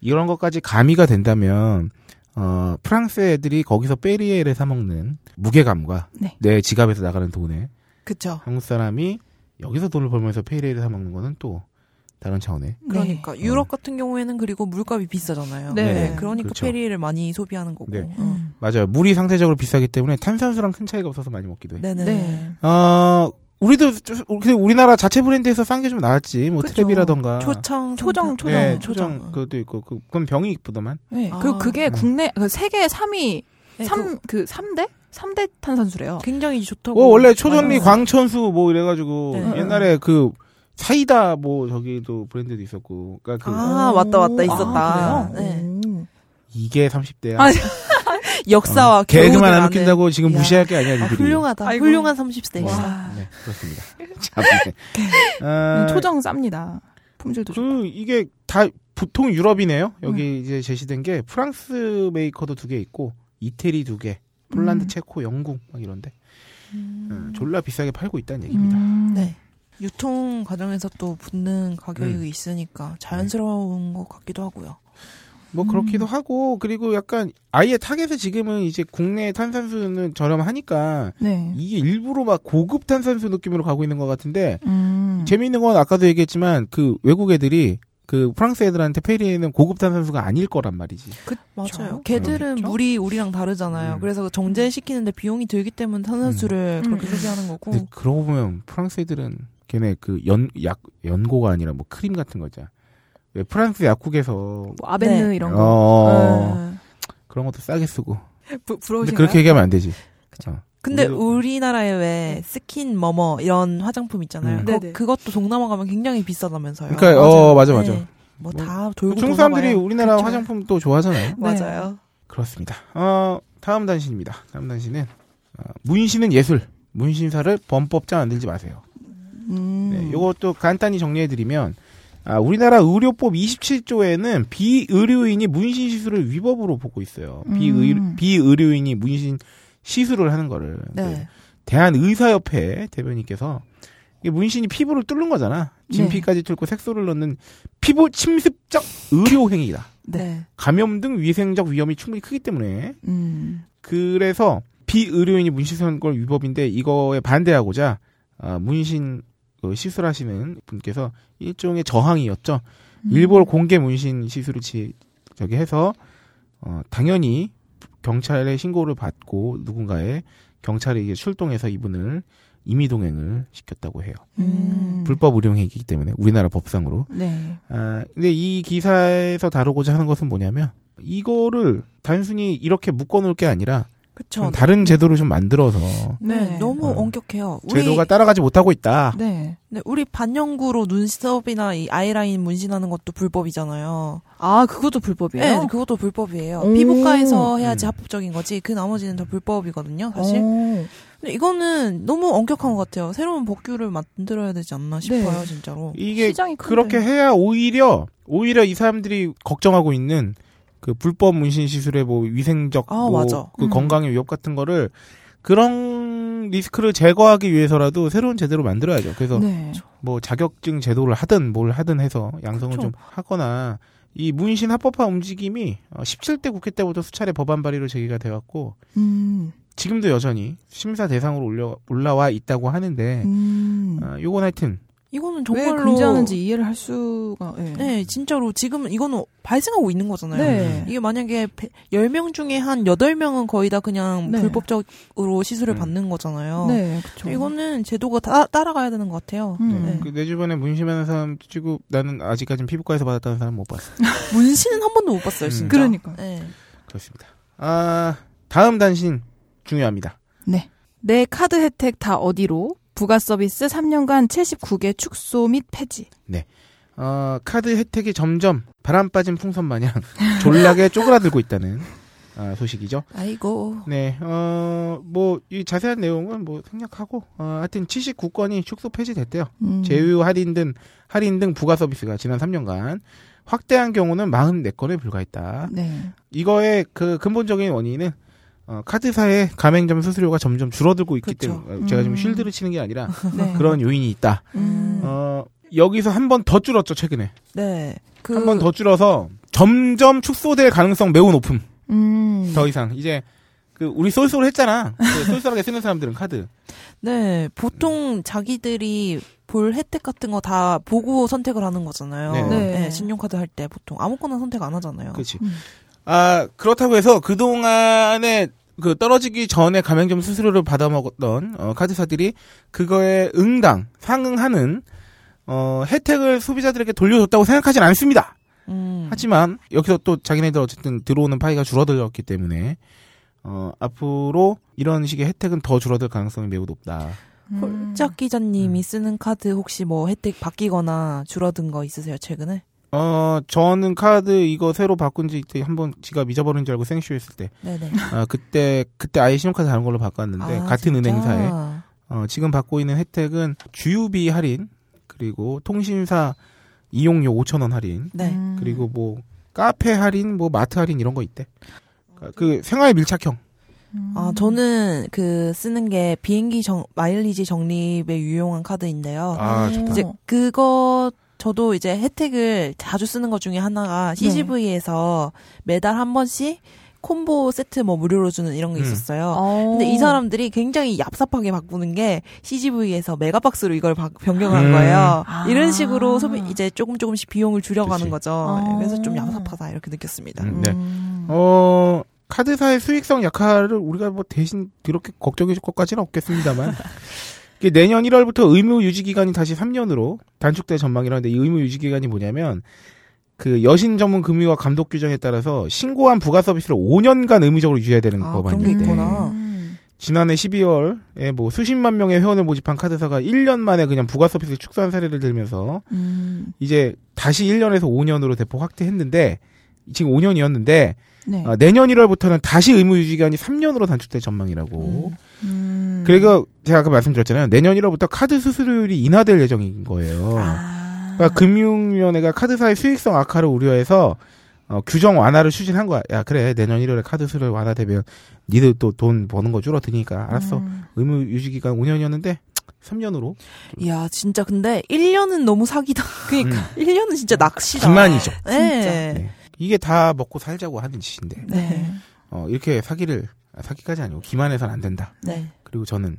이런 것까지 가미가 된다면 어 프랑스 애들이 거기서 페리에를 사 먹는 무게감과 네. 내 지갑에서 나가는 돈에 그쵸. 한국 사람이 여기서 돈을 벌면서 페리에를 사 먹는 거는 또 다른 차원의 그러니까 네. 유럽 같은 경우에는 그리고 물값이 비싸잖아요. 네. 그러니까 그렇죠. 페리를 많이 소비하는 거고. 네. 음. 음. 맞아요 물이 상대적으로 비싸기 때문에 탄산수랑 큰 차이가 없어서 많이 먹기도 해. 네네. 네. 어 우리도 좀- 근데 우리나라 자체 브랜드에서 싼 게 좀 나았지 뭐 그쵸. 트랩이라던가 초청, 초정, 초정. 네, 초정. 초정 그것도 있고 그, 그건 병이 이쁘더만 네. 아. 그리고 그게 음. 국내, 그 세계 3위, 네, 삼그 3대? 3대 탄산수래요. 굉장히 좋다고. 어 원래 초전리 많이 광천수 뭐 이래 가지고 네. 옛날에 그 사이다 뭐 저기도 브랜드도 있었고 그러니까 그 아, 맞다, 맞다, 있었다. 아, 그래요? 네. 오. 이게 30대야 아, 역사와 개그만 교훈을 안 웃긴다고 지금 야. 무시할 게 아니야 아, 훌륭하다. 아이고. 훌륭한 30대. 와. 네 그렇습니다 [laughs] 참, 네. [laughs] 아, 음, 초정 쌉니다. 품질도 좋고. 그 이게 다 보통 유럽이네요. 여기 이제 제시된 게 프랑스 메이커도 두 개 있고 이태리 두 개, 폴란드, 음. 체코, 영국 막 이런데 어, 졸라 비싸게 팔고 있다는 얘기입니다. 음. 네. 유통 과정에서 또 붙는 가격이 음. 있으니까 자연스러운 것 같기도 하고요. 뭐 그렇기도 하고 그리고 약간 아예 타겟에 지금은 이제 국내 탄산수는 저렴하니까 네. 이게 일부러 막 고급 탄산수 느낌으로 가고 있는 것 같은데 음. 재미있는 건 아까도 얘기했지만 그 외국 애들이 그 프랑스 애들한테 페리에는 고급 탄산수가 아닐 거란 말이지. 맞아요. 걔들은 그렇죠? 물이 우리랑 다르잖아요. 음. 그래서 정제시키는데 비용이 들기 때문에 탄산수를 음. 그렇게 음. 소비하는 거고. 그러고 보면 프랑스 애들은 걔네 그 연 약 연고가 아니라 뭐 크림 같은 거죠. 왜 프랑스 약국에서 뭐 아벤느 네. 이런 어, 거. 어, 네. 그런 것도 싸게 쓰고. 부, 부러우신가요? 그렇게 얘기하면 안 되지. 어. 근데 우리나라에 왜 스킨 뭐뭐 이런 화장품 있잖아요. 음. 네네. 그것도 동남아 가면 굉장히 비싸다면서요. 그러니까 어 맞아 맞아. 뭐 뭐, 다 돌고 중국 사람들이. 우리나라 그쵸. 화장품 또 좋아하잖아요. [laughs] 맞아요. 그렇습니다. 어, 다음 단신입니다. 다음 단신은 어, 문신은 예술. 문신사를 범법자 만들지 마세요. 음. 네, 이것도 간단히 정리해드리면 아, 우리나라 의료법 27조에는 비의료인이 문신 시술을 위법으로 보고 있어요. 비의, 음. 비의료인이 문신 시술을 하는 거를 네. 대한의사협회 대변인께서 문신이 피부를 뚫는 거잖아. 진피까지 뚫고 색소를 넣는 피부 침습적 의료 행위다. 네. 감염 등 위생적 위험이 충분히 크기 때문에 음. 그래서 비의료인이 문신 쓰는 걸 위법인데 이거에 반대하고자 아, 문신 그 시술하시는 분께서 일종의 저항이었죠. 음. 일부러 공개 문신 시술을 지, 저기 해서 어, 당연히 경찰에 신고를 받고 누군가의 경찰이 이게 출동해서 이분을 임의 동행을 시켰다고 해요. 음. 불법 의료행위이기 때문에 우리나라 법상으로. 네. 아, 근데 이 기사에서 다루고자 하는 것은 뭐냐면 이거를 단순히 이렇게 묶어놓을 게 아니라 그쵸. 좀 다른 제도를 좀 만들어서 네, 네. 너무 어. 엄격해요. 우리 제도가 따라가지 못하고 있다. 네. 네, 우리 반영구로 눈썹이나 이 아이라인 문신하는 것도 불법이잖아요. 아, 그것도 불법이에요? 네, 그것도 불법이에요. 오. 피부과에서 해야지 음. 합법적인 거지. 그 나머지는 다 불법이거든요, 사실. 오. 근데 이거는 너무 엄격한 것 같아요. 새로운 법규를 만들어야 되지 않나 싶어요, 네. 진짜로. 이게 시장이 큰데. 그렇게 해야 오히려 오히려 이 사람들이 걱정하고 있는 그 불법 문신 시술의 뭐 위생적 아, 뭐 맞아. 그 음. 건강의 위협 같은 거를 그런 리스크를 제거하기 위해서라도 새로운 제도를 만들어야죠. 그래서 네. 뭐 자격증 제도를 하든 뭘 하든 해서 양성을 그쵸. 좀 하거나 이 문신 합법화 움직임이 어, 17대 국회 때부터 수차례 법안 발의로 제기가 되었고 음. 지금도 여전히 심사 대상으로 올려 올라와 있다고 하는데 음. 어, 요건 하여튼 이거는 왜 정말로 금지하는지 이해를 할 수가. 네. 네, 진짜로 지금 이거는 발생하고 있는 거잖아요. 네. 이게 만약에 10명 중에 한 8명은 거의 다 그냥 네. 불법적으로 시술을 음. 받는 거잖아요. 네, 그렇죠. 이거는 제도가 다, 따라가야 되는 것 같아요. 음. 네. 그내 주변에 문신하는 사람 치고 나는 아직까지는 피부과에서 받았다는 사람 못 봤어. [laughs] 문신은 한 번도 못 봤어요, 음. 진짜. 그러니까. 네. 그렇습니다. 아 다음 단신 중요합니다. 네. 내 카드 혜택 다 어디로? 부가 서비스 3년간 79개 축소 및 폐지. 어, 카드 혜택이 점점 바람 빠진 풍선 마냥 [laughs] 졸라게 쪼그라들고 있다는 아, 소식이죠. 아이고. 네, 어, 뭐, 이 자세한 내용은 뭐 생략하고, 어, 하여튼 79건이 축소 폐지됐대요. 음. 제휴 할인 등, 할인 등 부가 서비스가 지난 3년간 확대한 경우는 44건에 불과했다. 네. 이거의 그 근본적인 원인은 어, 카드사의 가맹점 수수료가 점점 줄어들고 있기 그쵸. 때문에 어, 제가 지금 음. 쉴드를 치는 게 아니라 [laughs] 네. 그런 요인이 있다. 음. 어, 여기서 한 번 더 줄었죠 최근에 네. 그 한번 더 줄어서 점점 축소될 가능성 매우 높음. 음. 더 이상 이제 그 우리 쏠쏠 했잖아. 그 쏠쏠하게 쓰는 사람들은 카드. [laughs] 네, 보통 자기들이 볼 혜택 같은 거 다 보고 선택을 하는 거잖아요. 네. 네. 네, 신용카드 할 때 보통 아무거나 선택 안 하잖아요. 그렇지. 음. 아 그렇다고 해서 그 동안에 그 떨어지기 전에 가맹점 수수료를 받아먹었던 어, 카드사들이 그거에 응당 상응하는 어, 혜택을 소비자들에게 돌려줬다고 생각하진 않습니다. 음. 하지만 여기서 또 자기네들 어쨌든 들어오는 파이가 줄어들었기 때문에 어, 앞으로 이런 식의 혜택은 더 줄어들 가능성이 매우 높다. 음. 홀짝 기자님이 음. 쓰는 카드 혹시 뭐 혜택 바뀌거나 줄어든 거 있으세요 최근에? 어, 저는 카드 이거 새로 바꾼 지 한 번 지갑 잊어버린 줄 알고 생쇼했을 때, 네네. 아, 그때, 그때 아예 신용카드 다른 걸로 바꿨는데, 아, 같은 진짜? 은행사에, 어, 지금 받고 있는 혜택은 주유비 할인, 그리고 통신사 이용료 5천 원 할인 네. 음. 그리고 뭐 카페 할인, 뭐 마트 할인 이런 거 있대. 그 생활 밀착형. 아, 저는 그 쓰는 게 비행기 정, 마일리지 적립에 유용한 카드인데요. 아 오. 좋다. 이제 그거 저도 이제 혜택을 자주 쓰는 것 중에 하나가 CGV에서 매달 한 번씩 콤보 세트 뭐 무료로 주는 이런 게 음. 있었어요. 어. 근데 이 사람들이 굉장히 yap삽하게 바꾸는 게 CGV에서 메가박스로 이걸 바- 변경을 한 음. 거예요. 아. 이런 식으로 소비 이제 조금 조금씩 비용을 줄여가는 그치. 거죠. 어. 그래서 좀 얍삽하다 이렇게 느꼈습니다. 음, 네. 음. 어 카드사의 수익성 약화를 우리가 뭐 대신 그렇게 걱정해 줄 것까지는 없겠습니다만. [laughs] 이게 내년 1월부터 의무 유지 기간이 다시 3년으로 단축될 전망이라는데 이 의무 유지 기간이 뭐냐면 그 여신 전문 금융과 감독 규정에 따라서 신고한 부가 서비스를 5년간 의무적으로 유지해야 되는 아. 있구나. 음. 지난해 12월에 뭐 수십만 명의 회원을 모집한 카드사가 1년 만에 그냥 부가 서비스를 축소한 사례를 들면서 음. 이제 다시 1년에서 5년으로 대폭 확대했는데 지금 5년이었는데 네. 어, 내년 1월부터는 다시 의무 유지 기간이 3년으로 단축될 전망이라고. 음. 그리고 제가 아까 말씀드렸잖아요. 내년 1월부터 카드 수수료율이 인하될 예정인 거예요. 아. 그러니까 금융위원회가 카드사의 수익성 악화를 우려해서 어, 규정 완화를 추진한 거야. 야 그래 내년 1월에 카드 수수료 완화되면 니들 또 돈 버는 거 줄어드니까 알았어. 음. 의무 유지 기간 5년이었는데 3년으로. 이야, 진짜 근데 1년은 너무 사기다. 그러니까 [laughs] 1년은 진짜 낚시다. 기만이죠. 네. 네. 이게 다 먹고 살자고 하는 짓인데 네. 어, 이렇게 사기를 아, 사기까지 아니고 기만해서는 안 된다. 네. 그리고 저는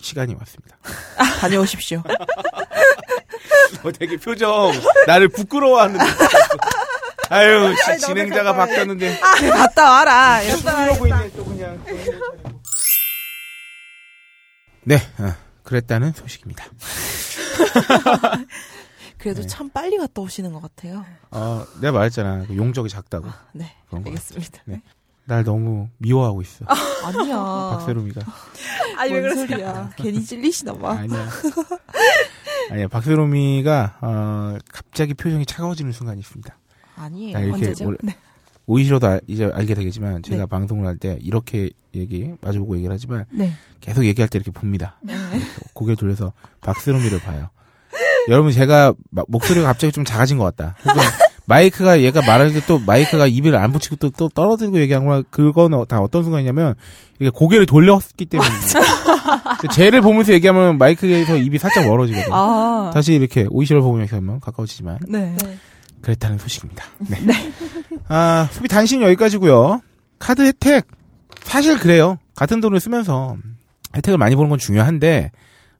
시간이 왔습니다. [laughs] 다녀오십시오. 어, [laughs] 되게 표정 나를 부끄러워하는 듯. 아유 지- 진행자가 바뀌었는데 갔다 와라. 이러고 있네 또 그냥. 네, 어, 그랬다는 소식입니다. [laughs] 그래도 네. 참 빨리 갔다 오시는 것 같아요. 어, 내가 말했잖아. 그 용적이 작다고. 네. 그런 거. 알겠습니다. 네. 날 너무 미워하고 있어. 아니야. [laughs] 박세롬이가. [laughs] 아니, 왜 그러세요? 괜히 찔리시나 봐. 아니야. [laughs] 아니야. 박세롬이가 어, 갑자기 표정이 차가워지는 순간이 있습니다. 아니에요. 나 이렇게 언제죠? 네. 오이시로도 알- 이제 알게 되겠지만 제가 네. 방송을 할 때 이렇게 얘기 마주보고 얘기를 하지만 네. 계속 얘기할 때 이렇게 봅니다. 네. 고개를 돌려서 박세롬이를 봐요. 여러분 제가 마- 목소리가 갑자기 좀 작아진 것 같다. [laughs] 마이크가 얘가 말할 때 또 마이크가 입을 안 붙이고 또, 또 떨어지고 얘기한 거나 그거는 다 어떤 순간이냐면 이게 고개를 돌렸기 때문입니다. [laughs] 쟤를 보면서 얘기하면 마이크에서 입이 살짝 멀어지거든요. 아. 다시 이렇게 오이시를 보면서 하면 가까워지지만 네. 그랬다는 소식입니다. 네. 아, 소비 단신 여기까지고요. 카드 혜택 사실 그래요. 같은 돈을 쓰면서 혜택을 많이 보는 건 중요한데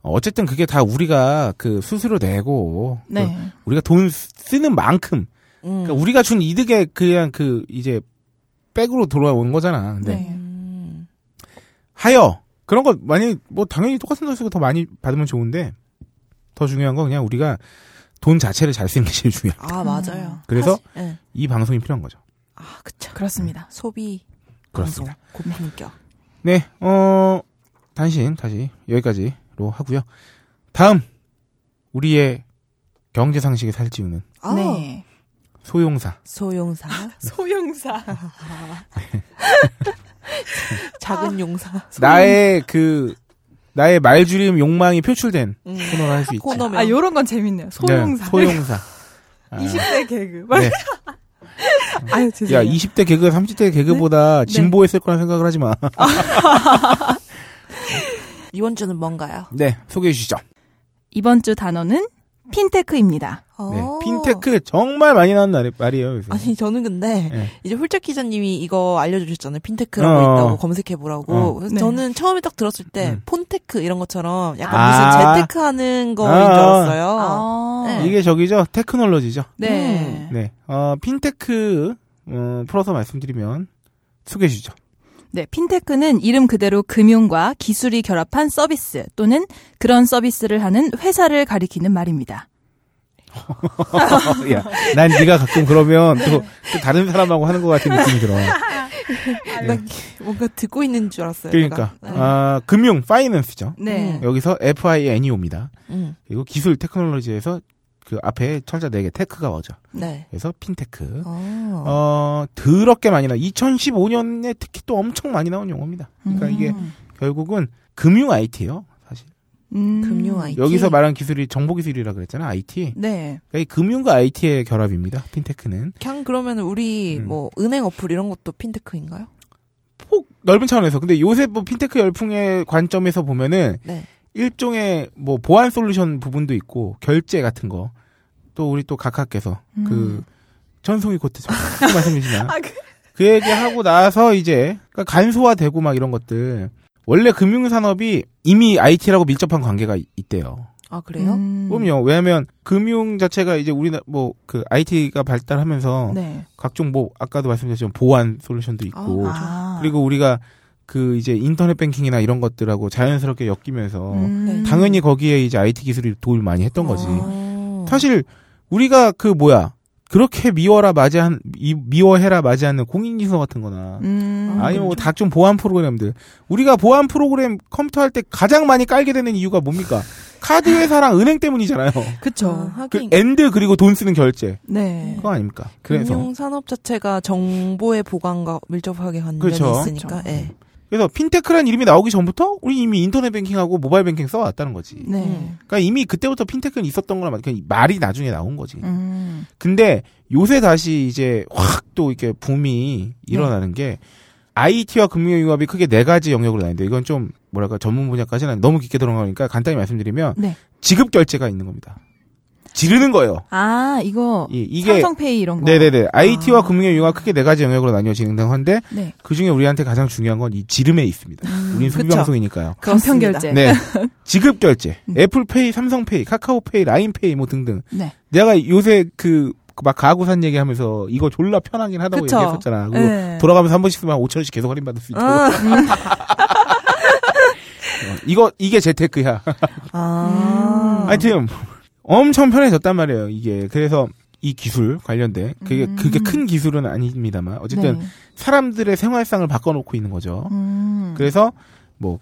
어, 어쨌든 그게 다 우리가 그 수수료 내고 네. 그 우리가 돈 쓰는 만큼 음. 그러니까 우리가 준 이득에 그냥 그 이제 백으로 돌아오는 거잖아. 근데 네. 음. 하여 그런 거 많이 뭐 당연히 똑같은 돈 쓰고 더 많이 받으면 좋은데 더 중요한 건 그냥 우리가 돈 자체를 잘 쓰는 게 제일 중요해. 아, 맞아요. 그래서 사실- 네. 이 방송이 필요한 거죠. 아, 그쵸. 그렇습니다. 소비. 그렇습니다. 고품격. 네, 어, 단신 다시 여기까지 로 하고요. 다음 우리의 경제 상식에 살찌우는 아, 네. 소용사. 소용사. [laughs] 소용사. [laughs] 작은 용사. 나의 그 나의 말줄임 욕망이 표출된 음. 코너를 할 수 있지. 코너면. 아, 요런 건 재밌네요. 소용사. 네, 소용사. [laughs] 아, 20대 개그. 막. 네. 아유, 야, 죄송해요. 20대 개그, 30대 개그보다 네. 진보했을 거란 생각을 하지 마. 이번 주는 뭔가요? 네, 소개해 주시죠. 이번 주 단어는 fintech입니다. 네, 어. 핀테크 정말 많이 나오는 말- 말이에요. 요새. 아니 저는 근데 네. 이제 훌쩍 기자님이 이거 알려주셨잖아요. fintech라고 어. 있다고 검색해 보라고. 어. 그래서 네. 저는 처음에 딱 들었을 때 음. 폰테크 이런 것처럼 약간 아. 무슨 재테크하는 거인 아. 줄 알았어요. 아. 네. 이게 저기죠, 테크놀로지죠. 네. 네, 어, 핀테크 어, 풀어서 말씀드리면 소개해 주시죠. 네, fintech는 이름 그대로 금융과 기술이 결합한 서비스 또는 그런 서비스를 하는 회사를 가리키는 말입니다. [laughs] 야, 난 네가 가끔 그러면 또, 또 다른 사람하고 하는 것 같은 느낌이 들어. 난 뭔가 듣고 있는 줄 알았어요. 그러니까. 네. 아, 금융, finance죠. 네. 여기서 FIN이 옵니다. 음. 그리고 기술 테크놀로지에서 그 앞에 철자 4개 tech가 오죠. 네. 그래서 핀테크. 어. 어, 더럽게 많이 나. 2015년에 특히 또 엄청 많이 나온 용어입니다. 그러니까 이게 음. 결국은 금융 IT예요, 사실. 음. 금융 IT. 여기서 말한 기술이 정보 기술이라 그랬잖아, IT. 네. 그러니까 이 금융과 IT의 결합입니다, 핀테크는. 그냥 그러면 우리 음. 뭐 은행 어플 이런 것도 핀테크인가요? 폭 넓은 차원에서. 근데 요새 뭐 핀테크 열풍의 관점에서 보면은 네. 일종의 뭐 보안 솔루션 부분도 있고 결제 같은 거. 또 우리 또 각하께서 그 천송이 코트 주시나. [laughs] 아, 그- 그 얘기 하고 나서 이제 그러니까 간소화되고 막 이런 것들. 원래 금융산업이 이미 IT라고 밀접한 관계가 이- 있대요. 아 그래요? 음. 그럼요. 왜냐하면 금융 자체가 이제 우리나 뭐 그 IT가 발달하면서 네. 각종 뭐 아까도 말씀드렸지만 보안 솔루션도 있고 아. 그리고 우리가 그 이제 인터넷 뱅킹이나 이런 것들하고 자연스럽게 엮이면서 음. 네. 당연히 거기에 이제 IT 기술이 도움을 많이 했던 거지. 아. 사실 우리가 그 뭐야 그렇게 미워 마지않는 이- 미워해 마지않는 공인인증서 같은 거나 음. 아니면 뭐 각종 보안 프로그램들 우리가 보안 프로그램 컴퓨터 할 때 가장 많이 깔게 되는 이유가 뭡니까? 카드 회사랑 은행 때문이잖아요. [laughs] 그쵸. 아, 그 and 그리고 돈 쓰는 결제 네. 그거 아닙니까? 그래서 금융 산업 자체가 정보의 보관과 밀접하게 관련이 그렇죠. 있으니까. 예. 그래서 핀테크라는 이름이 나오기 전부터 우리 이미 인터넷 뱅킹하고 모바일 뱅킹 써왔다는 거지. 네. 음. 그러니까 이미 그때부터 핀테크는 있었던 거란 말이야. 그냥 말이 나중에 나온 거지. 음. 근데 요새 다시 이제 확 또 이렇게 붐이 일어나는 게 IT와 금융융합이 크게 네 가지 영역으로 나뉘는데 이건 좀 뭐랄까 전문 분야까지는 너무 깊게 들어가니까 간단히 말씀드리면 네. 지급 결제가 있는 겁니다. 지르는 거예요. 아, 이거 이, 이게 삼성페이 이런 거. 네네네 IT와 아. 금융융합 크게 네 가지 영역으로 나뉘어지는 한데 네. 그 중에 우리한테 가장 중요한 건 이 지름에 있습니다. 우린 소비. 방송이니까요. 간편. 결제. 네. [laughs] 지급 결제, 음. 애플페이, 삼성페이, 카카오페이, 라인페이 뭐 등등. 네. 내가 요새 그 막 가구 산 얘기하면서 이거 졸라 편하긴 하다고 그쵸. 얘기했었잖아. 그리고 네. 돌아가면서 한 번씩 쓰면 5천 원씩 계속 할인 받을 수 있고. 아, [laughs] 어, 이거 이게 재테크야. 아. 하여튼 엄청 편해졌단 말이에요. 이게 그래서 이 기술 관련된 그게 음. 그게 큰 기술은 아닙니다만 어쨌든 네. 사람들의 생활상을 바꿔놓고 있는 거죠. 음. 그래서 뭐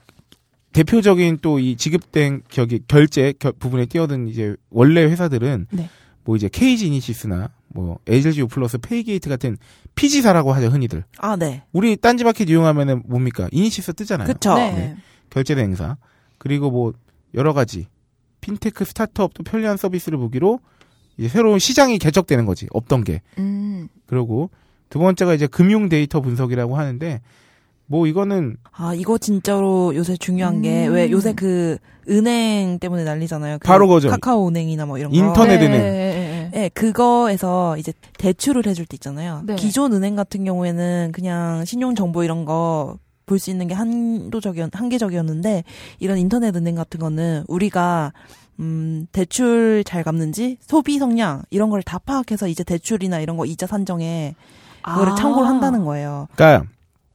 대표적인 또 이 지급된 저기 결제 겨- 부분에 뛰어든 이제 원래 회사들은 네. 뭐 이제 KG 이니시스나 뭐 LG U 플러스 페이게이트 같은 PG사라고 하죠 흔히들. 아, 네. 우리 딴지마켓 이용하면은 뭡니까 이니시스 뜨잖아요. 그쵸. 네. 네. 결제 대행사 그리고 뭐 여러 가지 핀테크 스타트업도 편리한 서비스를 보기로 이제 새로운 시장이 개척되는 거지 없던 게 음. 그리고 두 번째가 이제 금융 데이터 분석이라고 하는데 뭐 이거는 아, 이거 진짜로 요새 중요한 게, 음. 왜 요새 그, 은행 때문에 난리잖아요. 그 바로 그거죠. 카카오 은행이나 뭐 이런 거. 인터넷 네. 은행. 네, 네, 네. 네, 그거에서 이제 대출을 해줄 때 있잖아요. 네. 기존 은행 같은 경우에는 그냥 신용 정보 이런 거 볼 수 있는 게 한도적이었, 한계적이었는데, 이런 인터넷 은행 같은 거는 우리가, 음, 대출 잘 갚는지, 소비 성량, 이런 걸 다 파악해서 이제 대출이나 이런 거 이자 산정에 그거를 아. 참고를 한다는 거예요. 그러니까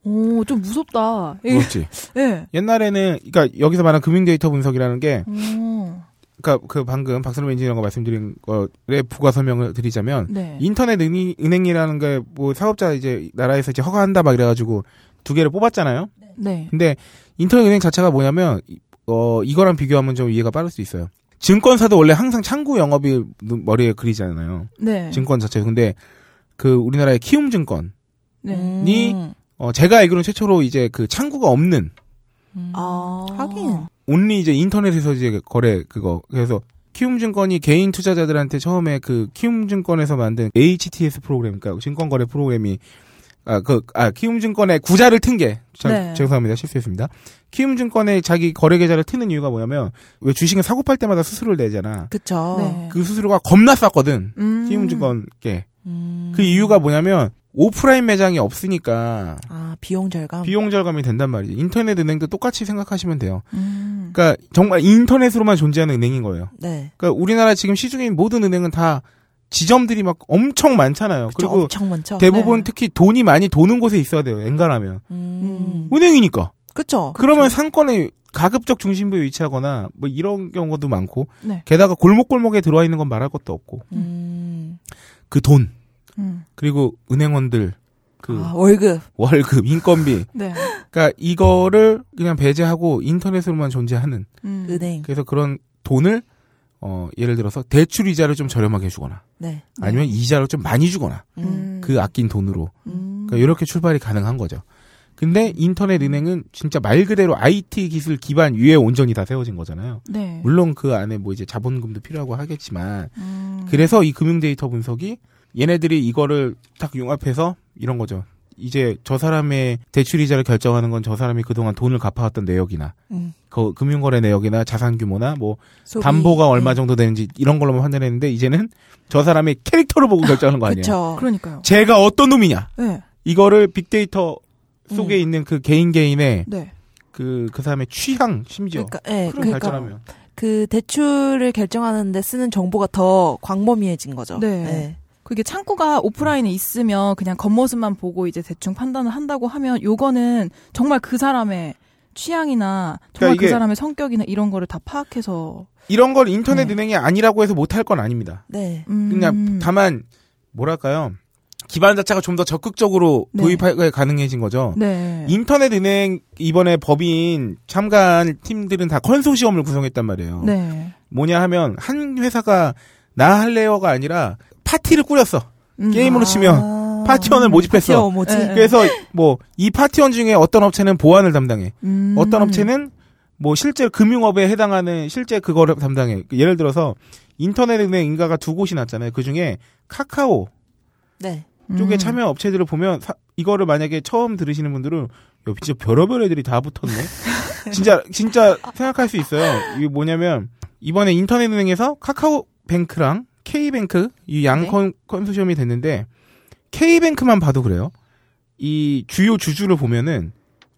오, 좀 무섭다. 이게- 그렇지. 네. [laughs] 옛날에는 그러니까 여기서 말하는 금융 데이터 분석이라는 게 오. 그러니까 그 방금 박선호 엔지니어가 말씀드린 거에 부가 설명을 드리자면 네. 인터넷 은행, 은행이라는 게 뭐 사업자 이제 나라에서 이제 허가한다 막 이래가지고 두 개를 뽑았잖아요. 네. 근데 인터넷 은행 자체가 뭐냐면 이- 어 이거랑 비교하면 좀 이해가 빠를 수 있어요. 증권사도 원래 항상 창구 영업이 머리에 그리잖아요. 네. 증권 자체. 근데 그 우리나라의 키움증권 네. 음. 니- 어 제가 알기로는 최초로 이제 그 창구가 없는 아. 하긴. 온리 이제 인터넷에서 이제 거래 그거 그래서 키움증권이 개인 투자자들한테 처음에 그 키움증권에서 만든 HTS 프로그램 그러니까 증권거래 프로그램이 아 그 아 키움증권의 구자를 튼 게 네. 죄송합니다 실수했습니다. 키움증권에 자기 거래 계좌를 트는 이유가 뭐냐면 왜 주식은 사고 팔 때마다 수수료를 내잖아. 그쵸. 네. 그 수수료가 겁나 쌌거든. 음. 키움증권께 음. 그 이유가 뭐냐면 오프라인 매장이 없으니까 아, 비용 절감. 비용 절감이 된단 말이지. 인터넷 은행도 똑같이 생각하시면 돼요. 음. 그러니까 정말 인터넷으로만 존재하는 은행인 거예요. 네. 그러니까 우리나라 지금 시중에 있는 모든 은행은 다 지점들이 막 엄청 많잖아요. 그쵸, 그리고 엄청 많죠. 대부분 네. 특히 돈이 많이 도는 곳에 있어야 돼요. 엔간하면 음. 은행이니까. 그쵸. 그러면 상권의 가급적 중심부에 위치하거나 뭐 이런 경우도 많고 네. 게다가 골목골목에 들어와 있는 건 말할 것도 없고 음. 그돈 음. 그리고 은행원들 그 아, 월급. 월급 인건비 [laughs] 네. 그러니까 이거를 그냥 배제하고 인터넷으로만 존재하는 음. 은행. 그래서 그런 돈을 어 예를 들어서 대출 이자를 좀 저렴하게 주거나 네. 아니면 이자를 좀 많이 주거나 음. 그 아낀 돈으로 음. 그러니까 이렇게 출발이 가능한 거죠. 근데 인터넷 은행은 진짜 말 그대로 IT 기술 기반 위에 온전히 다 세워진 거잖아요. 네. 물론 그 안에 뭐 이제 자본금도 필요하고 하겠지만 음. 그래서 이 금융 데이터 분석이 얘네들이 이거를 딱 융합해서 이런 거죠. 이제 저 사람의 대출 이자를 결정하는 건 저 사람이 그동안 돈을 갚아왔던 내역이나 음. 그 금융거래 내역이나 자산 규모나 뭐 소비. 담보가 얼마 네. 정도 되는지 이런 걸로만 판단했는데 이제는 저 사람의 캐릭터를 보고 결정하는 거 아니에요. 그쵸. 그러니까요. 제가 어떤 놈이냐 네. 이거를 빅데이터 속에 음. 있는 그 개인 개인의 네. 그그 사람의 취향 심지어 그러니까, 예, 그런 그러니까 발전하면 그 대출을 결정하는데 쓰는 정보가 더 광범위해진 거죠. 네. 예. 그게 창구가 오프라인에 있으면 그냥 겉모습만 보고 이제 대충 판단을 한다고 하면 요거는 정말 그 사람의 취향이나 정말 그러니까 그 사람의 성격이나 이런 거를 다 파악해서 이런 걸 인터넷 네. 은행이 아니라고 해서 못할 건 아닙니다. 네. 음. 그냥 다만 뭐랄까요 기반 자체가 좀 더 적극적으로 네. 도입하기가 가능해진 거죠. 네. 인터넷 은행 이번에 법인 참가한 팀들은 다 컨소시엄을 구성했단 말이에요. 네. 뭐냐 하면 한 회사가 나 할래요가 아니라 파티를 꾸렸어. 음. 게임으로 치면 파티원을 모집했어. 뭐지? 네, 네. 그래서 뭐 이 파티원 중에 어떤 업체는 보안을 담당해. 음. 어떤 업체는 뭐 실제 금융업에 해당하는 실제 그거를 담당해. 예를 들어서 인터넷 은행 인가가 두 곳이 났잖아요. 그 중에 카카오 네. 쪽에 음. 참여 업체들을 보면 사- 이거를 만약에 처음 들으시는 분들은 야, 진짜 별의별 애들이 다 붙었네. [laughs] 진짜 진짜 생각할 수 있어요. 이게 뭐냐면 이번에 인터넷 은행에서 카카오 뱅크랑 K뱅크 이양 네. 컨 컨소시엄이 됐는데 K뱅크만 봐도 그래요. 이 주요 주주를 보면은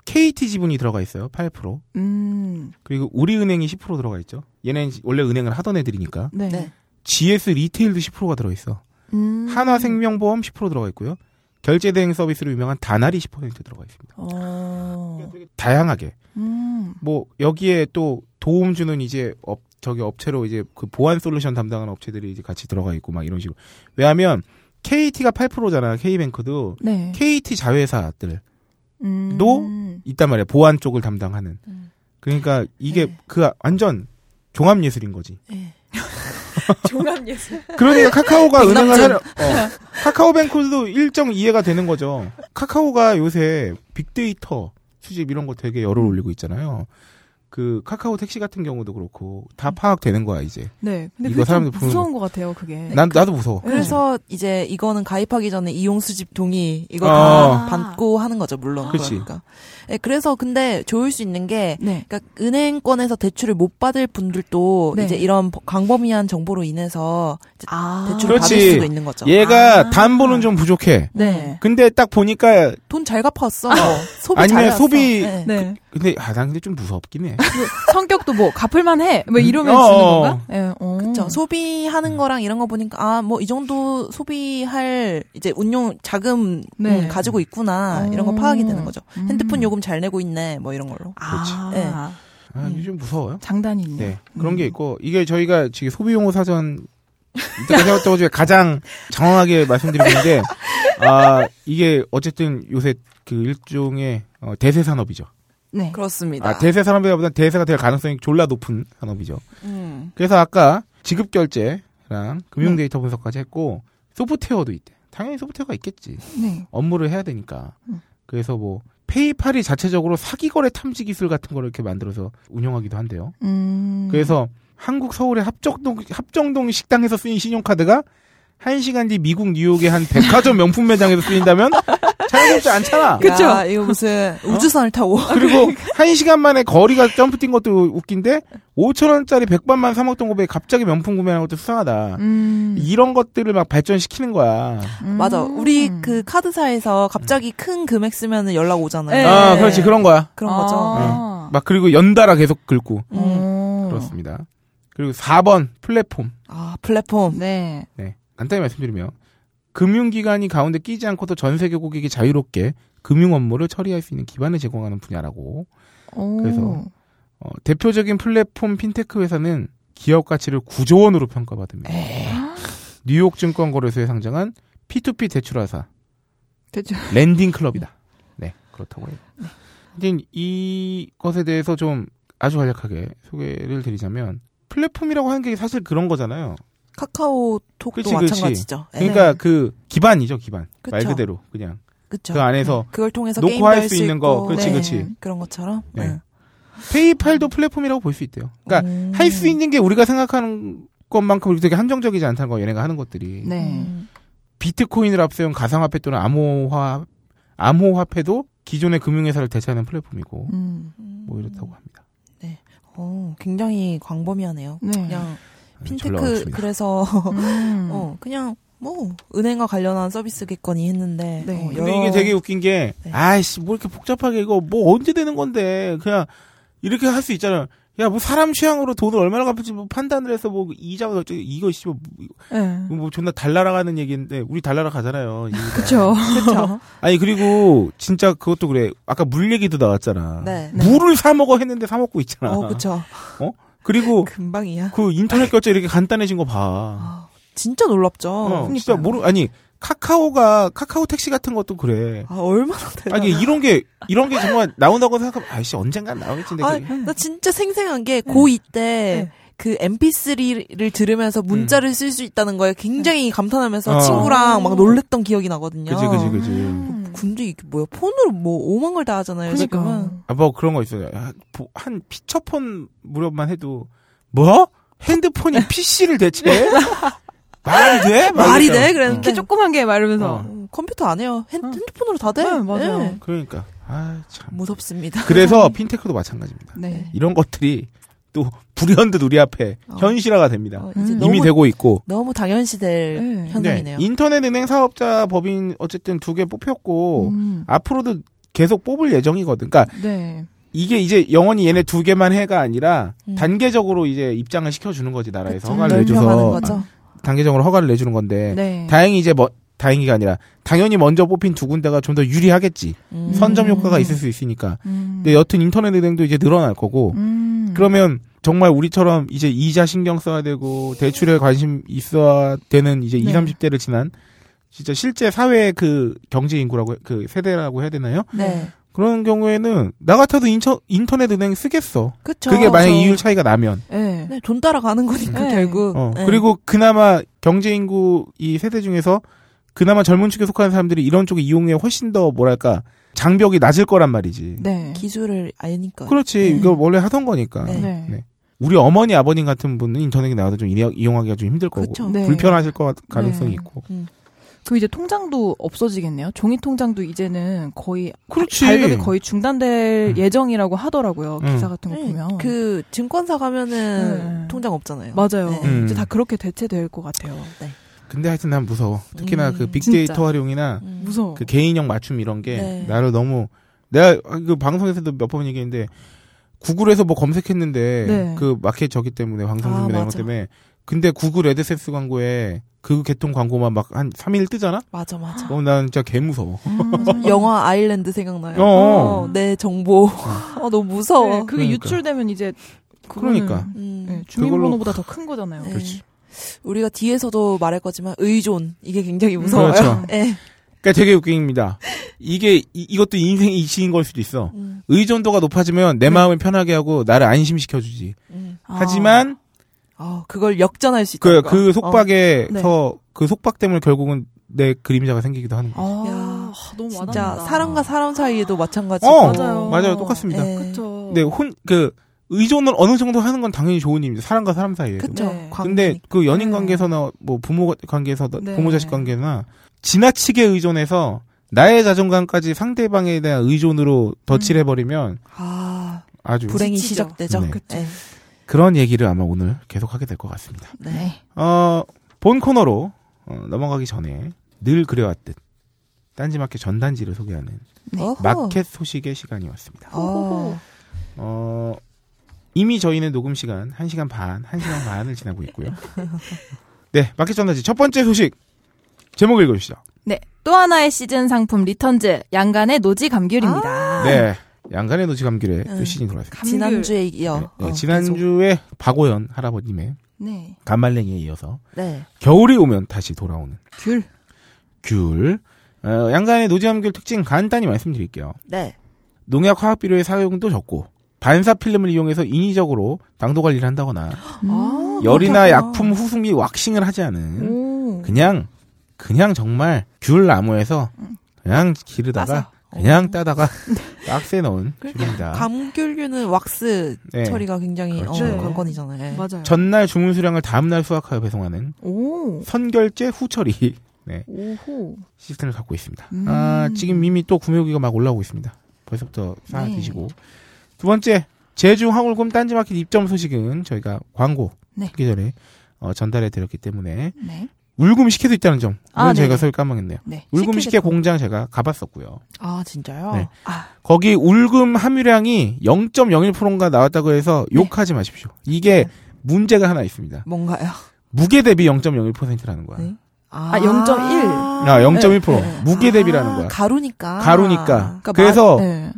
KT 지분이 들어가 있어요. 8%. 음. 그리고 우리은행이 10% 들어가 있죠. 얘네는 원래 은행을 하던 애들이니까. 네. 네. GS 리테일도 10%가 들어 있어. 음. 한화생명보험 10% 들어가 있고요. 결제 대행 서비스로 유명한 다날이 10% 들어가 있습니다. 어. 다양하게. 음. 뭐 여기에 또 도움 주는 이제 업 저기 업체로 이제 그 보안 솔루션 담당하는 업체들이 이제 같이 들어가 있고 막 이런 식으로. 왜냐하면 KT가 8%잖아. K뱅크도 네. KT 자회사들 음. 도 있단 말이야. 보안 쪽을 담당하는. 음. 그러니까 이게 네. 그 완전 종합 예술인 거지. 예. [laughs] 종합 예술. 그러니까 카카오가 [laughs] 은행을. 하려, 어, 카카오뱅크도 일정 이해가 되는 거죠. 카카오가 요새 빅데이터 수집 이런 거 되게 열을 올리고 있잖아요. 그 카카오 택시 같은 경우도 그렇고 다 파악되는 거야 이제. 네. 근데 이거 그게 좀 사람들 무서운 것 같아요, 그게. 난 나도 무서워. 그래서 이제 이거는 가입하기 전에 이용 수집 동의 이거 어. 다 받고 하는 거죠, 물론. 그치. 그러니까. 예, 그래서 근데 좋을 수 있는 게 네. 그러니까 은행권에서 대출을 못 받을 분들도 네. 이제 이런 광범위한 정보로 인해서 이제 아. 대출을 그렇지. 받을 수도 있는 거죠. 얘가 아. 담보는 좀 부족해. 네. 근데 딱 보니까 돈 잘 갚았어. 소비 아니면. 소비- 네. 네. 근데 아난 근데 좀 무섭긴 해. 성격도 뭐 갚을만 해. 뭐 이러면 어, 주는 어. 건가? 예. 어. 그쵸. 음. 소비하는 거랑 이런 거 보니까, 아, 뭐, 이 정도 소비할, 이제 운용 자금 네. 음, 가지고 있구나. 이런 거 어. 파악이 되는 거죠. 음. 핸드폰 요금 잘 내고 있네. 뭐 이런 걸로. 아. 네. 아, 이게 좀 무서워요. 장단이 있네. 네. 그런 음. 게 있고, 이게 저희가 지금 소비 용어 사전, 이때까지 해왔던 것 중에 가장 정확하게 말씀드리고 있는데, 아, 이게 어쨌든 요새 그 일종의 어, 대세 산업이죠. 네. 그렇습니다. 아, 대세 산업이라보다 대세가 될 가능성이 졸라 높은 산업이죠. 음. 그래서 아까 지급 결제랑 금융 데이터 분석까지 했고, 소프트웨어도 있대. 당연히 소프트웨어가 있겠지. 네. 업무를 해야 되니까. 음. 그래서 뭐, 페이팔이 자체적으로 사기 거래 탐지 기술 같은 거를 이렇게 만들어서 운영하기도 한대요. 음. 그래서 한국 서울의 합정동 합정동 식당에서 쓰인 신용카드가 한 시간 뒤 미국 뉴욕의 한 백화점 명품 매장에서 쓰인다면 자연스럽지 않잖아. 그쵸. 야, 이거 무슨 우주선을 타고. 그리고 [laughs] 한 시간 만에 거리가 점프 뛴 것도 웃긴데 5천 원짜리 백반만 사 먹던 거에 갑자기 명품 구매하는 것도 수상하다. 음. 이런 것들을 막 발전시키는 거야. 음. 맞아. 우리 그 카드사에서 갑자기 큰 금액 쓰면 연락 오잖아요. 네. 아, 그렇지 그런 거야. 그런 거죠. 아. 막 그리고 연달아 계속 긁고 음. 어. 그렇습니다. 그리고 4번 플랫폼. 아, 플랫폼. 네. 네. 간단히 말씀드리면 금융기관이 가운데 끼지 않고도 전 세계 고객이 자유롭게 금융 업무를 처리할 수 있는 기반을 제공하는 분야라고. 오. 그래서 어, 대표적인 플랫폼 핀테크 회사는 기업 가치를 9조 원으로 평가받습니다. 뉴욕 증권거래소에 상장한 P2P 대출회사 대출. Lending Club이다. 네, 그렇다고 해요. 하여튼 이것에 대해서 좀 아주 간략하게 소개를 드리자면 플랫폼이라고 하는 게 사실 그런 거잖아요. 카카오톡도 그치, 그치. 마찬가지죠. 네. 그러니까 그 기반이죠, 기반. 말 그쵸. 그대로 그냥 그쵸. 그 안에서 그걸 통해서 놓고 게임도 할할수수 있는 있고, 거, 그치, 네. 그치. 그런 것처럼. 네. 네. 페이팔도 플랫폼이라고 볼 수 있대요. 그러니까 음. 할수 있는 게 우리가 생각하는 것만큼 되게 한정적이지 않다는 거 얘네가 하는 것들이 네. 음. 비트코인을 앞세운 가상화폐 또는 암호화 암호화폐도 기존의 금융회사를 대체하는 플랫폼이고 음. 뭐 이렇다고 합니다. 어, 굉장히 광범위하네요. 네. 그냥 아, 핀테크 졸라왔습니다. 그래서 음. [laughs] 어 그냥 뭐 은행과 관련한 서비스겠거니 했는데 네. 어, 근데 이게 되게 웃긴 게 네. 아이씨 뭐 이렇게 복잡하게 이거 뭐 언제 되는 건데 그냥 이렇게 할 수 있잖아. 야뭐 사람 취향으로 돈을 얼마나 갚을지 뭐 판단을 해서 뭐 이자가 어쩌고 이거 씨뭐 네. 뭐 존나 달나라 가는 얘기인데 우리 달나라 가잖아요. 그쵸. [laughs] 아니 그리고 진짜 그것도 그래. 아까 물 얘기도 나왔잖아. 네. 물을 사 먹어 했는데 사 먹고 있잖아. 어 그쵸. 그리고 금방이야. 그 인터넷 [laughs] 결제 이렇게 간단해진 거 봐. 아, 진짜 놀랍죠. 어, 진짜 모르 아니 카카오가 카카오 택시 같은 것도 그래. 아 얼마나 대단. 아니 이런 게 이런 게 정말 나온다고 생각하면 아이씨 언젠간 나오겠지. 근데 아, 그게- 나 진짜 생생한 게 고2 때 네. 그 MP3를 들으면서 문자를 쓸수 있다는 거에 굉장히 감탄하면서 어. 친구랑 막 놀랬던 기억이 나거든요. 그지 그지 그지. 음. 근데 이게 뭐야? 폰으로 뭐 오만 걸 다 하잖아요. 그러니까. 아뭐 그런 거 있어요. 한 피처폰 무렵만 해도 뭐 핸드폰이 [laughs] PC를 대체해? 말이 돼? 막 말이. 돼? 그랬는데 이렇게 조그만 게 말하면서. 어. 어, 컴퓨터 안 해요. 핸, 어. 핸드폰으로 다 돼. 네, 맞아요. 네. 그러니까 아 참. 무섭습니다. 그래서 [laughs] 핀테크도 마찬가지입니다. 네. 이런 것들이 또 불현듯 우리 앞에 어. 현실화가 됩니다. 어. 이미 너무, 되고 있고. 너무 당연시될 네. 현상이네요. 인터넷 은행 사업자 법인 어쨌든 두 개 뽑혔고 음. 앞으로도 계속 뽑을 예정이거든. 그러니까 네. 이게 이제 영원히 얘네 두 개만 해가 아니라 음. 단계적으로 이제 입장을 시켜주는 거지 나라에서 그쵸. 허가를 넓혀가는 내줘서 거죠. 아, 단계적으로 허가를 내주는 건데 네. 다행히 이제 뭐 다행히가 아니라 당연히 먼저 뽑힌 두 군데가 좀 더 유리하겠지 음. 선점 효과가 있을 수 있으니까 음. 근데 여튼 인터넷 은행도 이제 늘어날 거고 음. 그러면 정말 우리처럼 이제 이자 신경 써야 되고 대출에 관심 있어야 되는 이제 20, 네. 30대를 지난 진짜 실제 사회 그 경제 인구라고 해- 그 세대라고 해야 되나요? 네. 그런 경우에는 나 같아도 인처, 인터넷 은행 쓰겠어. 그쵸. 그게 만약 저- 이율 차이가 나면. 네. 네, 돈 따라가는 거니까 네. 결국. 어. 네. 그리고 그나마 경제 인구 이 세대 중에서 그나마 젊은 축에 속하는 사람들이 이런 쪽에 이용에 훨씬 더 뭐랄까 장벽이 낮을 거란 말이지. 네. 기술을 아니까. 그렇지. 네. 이거 원래 하던 거니까. 네. 네. 네. 우리 어머니 아버님 같은 분은 인터넷에 나와도 좀 이용- 이용하기가 좀 힘들 거고 그쵸. 네. 불편하실 것 같- 가능성이 네. 있고. 그 이제 통장도 없어지겠네요. 종이 통장도 이제는 거의 그렇지. 발급이 거의 중단될 음. 예정이라고 하더라고요. 음. 기사 같은 거 네, 보면. 그 증권사 가면은 네. 통장 없잖아요. 맞아요. 네. 음. 이제 다 그렇게 대체될 것 같아요. 근데 하여튼 난 무서워. 특히나 음, 그 빅데이터 진짜. 활용이나 음. 무서워. 그 개인형 맞춤 이런 게 네. 나를 너무 내가 그 방송에서도 몇 번 얘기했는데 구글에서 뭐 검색했는데 네. 그 마켓 저기 때문에 방송 아, 준비 이런 것. 때문에 근데 구글 애드센스 광고에 그 개통 광고만 막 한 3일 뜨잖아? 맞아, 맞아. 그럼 난 진짜 개 무서워. 음. [laughs] 영화 아일랜드 생각나요. 어. 어, 내 정보. 어, 너무 무서워. 네, 그게 그러니까. 유출되면 이제 그거는, 그러니까. 음. 네, 주민번호보다 더 큰 거잖아요. 네. 그렇지. 우리가 뒤에서도 말할 거지만 의존 이게 굉장히 무서워요. 그렇죠. [laughs] 네. 그러니까 되게 웃깁니다. 이게 이, 것도 인생의 이치인 걸 수도 있어. 음, 의존도가 높아지면 내 마음을 편하게 하고 나를 안심시켜 주지. 음. 하지만 아, 그걸 역전할 수 그, 있다. 그 속박에서 네. 그 속박 때문에 결국은 내 그림자가 생기기도 하는 거야. 아, 야, 너무 진짜 와닿는다. 사람과 사람 사이에도 마찬가지고. 어, 맞아요. 맞아요. 똑같습니다. 네. 그쵸. 근데 혼, 그, 의존을 어느 정도 하는 건 당연히 좋은 일입니다. 사람과 사람 사이에. 그쵸. 네. 근데 그 연인 네. 관계에서나 뭐 부모 관계에서 네. 부모 자식 관계나 지나치게 의존해서 나의 자존감까지 상대방에 대한 의존으로 덧칠해 버리면 아, 아주 불행이. 시작되죠. 네. 네. 그런 얘기를 아마 오늘 계속 하게 될 것 같습니다. 네. 어, 본 코너로 어, 넘어가기 전에 늘 그래왔듯 딴지마켓 전단지를 소개하는 어허. 마켓 소식의 시간이 왔습니다. 어. 어, 이미 저희는 녹음 시간 1시간 반, 1시간 반을 지나고 있고요. 네, 마켓 전단지 첫 번째 소식. 제목 읽어주시죠. 네. 또 하나의 시즌 상품 returns 양가네 노지 감귤입니다. 네. 양가네 노지 감귤의 또 음. 시즌이 돌아왔습니다. 지난주에 이어. 네, 네, 어, 지난주에 박오연 할아버님의 네. 간말랭이에 이어서 계속. 네. 겨울이 오면 다시 돌아오는 귤. 귤. 어, 양간의 노지 감귤 특징 간단히 말씀드릴게요. 네. 농약 화학 비료의 사용도 적고 반사 필름을 이용해서 인위적으로 당도 관리를 한다거나 아, 열이나 그렇구나. 약품 후승 및 왁싱을 하지 않은 오. 그냥 그냥 정말 귤 나무에서 그냥 기르다가 따서. 그냥 어. 따다가 [laughs] 박스에 넣은 그러니까 귤입니다. 감귤류는 왁스 네. 처리가 굉장히 그렇죠. 어, 네. 관건이잖아요. 맞아요. 전날 주문 수량을 다음날 수확하여 배송하는 오. 선결제 후처리 [laughs] 네, 오호. 시스템을 갖고 있습니다. 음. 아, 지금 이미 또 구매 후기가 막 올라오고 있습니다. 벌써부터 사 네. 드시고. 두 번째, 제주 황울금 딴지마켓 입점 소식은 저희가 광고 네. 하기 전에 어, 전달해 드렸기 때문에 네. 울금 식혜도 있다는 점. 아, 이건 저희가 네네. 설 까먹었네요. 네. 울금 식혜. 공장 제가 가봤었고요. 아 진짜요? 네. 아 거기 울금 함유량이 0.01%인가 나왔다고 해서 네. 욕하지 마십시오. 이게 문제가 하나 있습니다. 뭔가요? 무게 대비 0.01%라는 거야. 네. 아, 0.1. 아, 0.1% 네. 무게 대비라는 아, 거야. 가루니까. 가루니까. 그러니까 그래서 마- 네.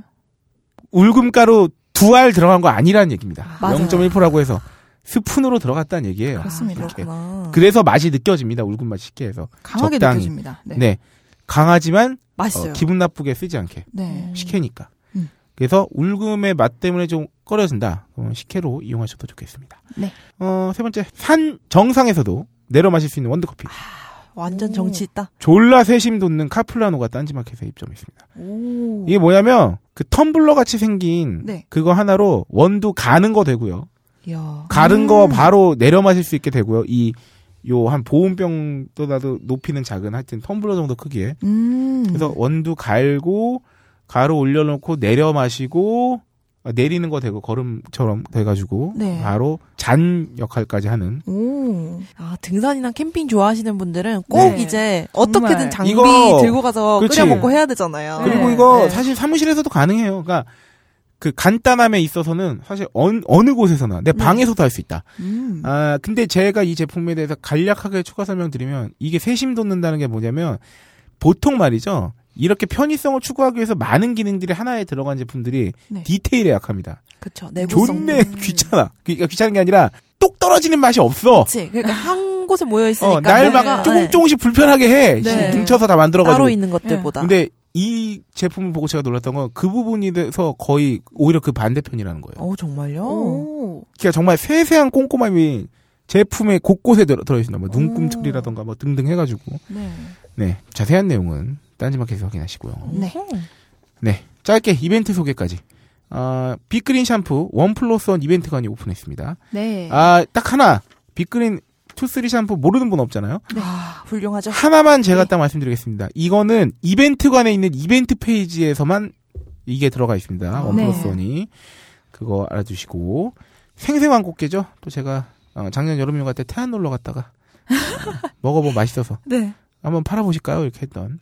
울금가루 두 알 들어간 거 아니라는 얘기입니다. 맞아요. 0.1%라고 해서 스푼으로 들어갔다는 얘기예요. 그렇습니다. 그렇구나. 그래서 맛이 느껴집니다. 울금 맛이 식혜에서. 강하게 적당히. 느껴집니다. 네. 네. 강하지만 맛있어요. 어, 기분 나쁘게 쓰지 않게 네. 식혜니까. 음. 그래서 울금의 맛 때문에 좀 꺼려진다. 그러면 식혜로 이용하셔도 좋겠습니다. 네. 어, 세 번째 산 정상에서도 내려 마실 수 있는 원두커피. 완전 오. 정치 있다. 졸라 세심 돋는 카플라노가 딴지마켓에 입점했습니다. 오. 이게 뭐냐면 그 텀블러 같이 생긴 네. 그거 하나로 원두 가는 거 되고요. 이야. 가른 음. 거 바로 내려 마실 수 있게 되고요. 이 요 한 보온병보다도 높이는 작은 하여튼 텀블러 정도 크기에 음. 그래서 원두 갈고 가루 올려놓고 내려 마시고 아, 내리는 거 되고 걸음처럼 돼가지고 네. 바로 잔 역할까지 하는 오. 아 등산이나 캠핑 좋아하시는 분들은 꼭 네. 이제 정말. 어떻게든 장비 이거- 들고 가서 그치. 끓여 먹고 해야 되잖아요. 그리고 네. 이거 네. 사실 사무실에서도 가능해요. 그러니까 그 간단함에 있어서는 사실 어느, 어느 곳에서나 내 네. 방에서도 할 수 있다. 음. 아 근데 제가 이 제품에 대해서 간략하게 추가 설명드리면 이게 세심 돋는다는 게 뭐냐면 보통 말이죠. 이렇게 편의성을 추구하기 위해서 많은 기능들이 하나에 들어간 제품들이 네. 디테일에 약합니다. 내구성. 존내 귀찮아. 그러니까 귀찮은 게 아니라 똑 떨어지는 맛이 없어. 그치. 그러니까 한 곳에 모여 있으니까 어, 날막 뭔가, 조금 네. 조금씩 불편하게 해. 네. 뭉쳐서 다 만들어가지고. 따로 있는 것들보다. 근데 이 제품을 보고 제가 놀랐던 건 그 부분이 돼서 거의 오히려 그 반대편이라는 거예요. 어 정말요? 오. 그러니까 정말 세세한 꼼꼼함이 제품의 곳곳에 들어, 들어있습니다. 뭐 눈금처리라던가 뭐 등등 해가지고. 네. 네. 자세한 내용은 딴지마켓에서 확인하시고요. 네. 네. 짧게 이벤트 소개까지. 아, 빅그린 샴푸 원 플러스 원 이벤트관이 오픈했습니다. 네. 아, 딱 하나. 빅그린 투쓰리 샴푸 모르는 분 없잖아요. 아 훌륭하죠. 하나만 제가 네. 딱 말씀드리겠습니다. 이거는 이벤트관에 있는 이벤트 페이지에서만 이게 들어가 있습니다. 원 네. 플러스 원이. 그거 알아두시고. 생생한 꽃게죠? 또 제가 어, 작년 여름 휴가 때 태안 놀러 갔다가 어, [laughs] 먹어보면 맛있어서 네. 한번 팔아보실까요? 이렇게 했던.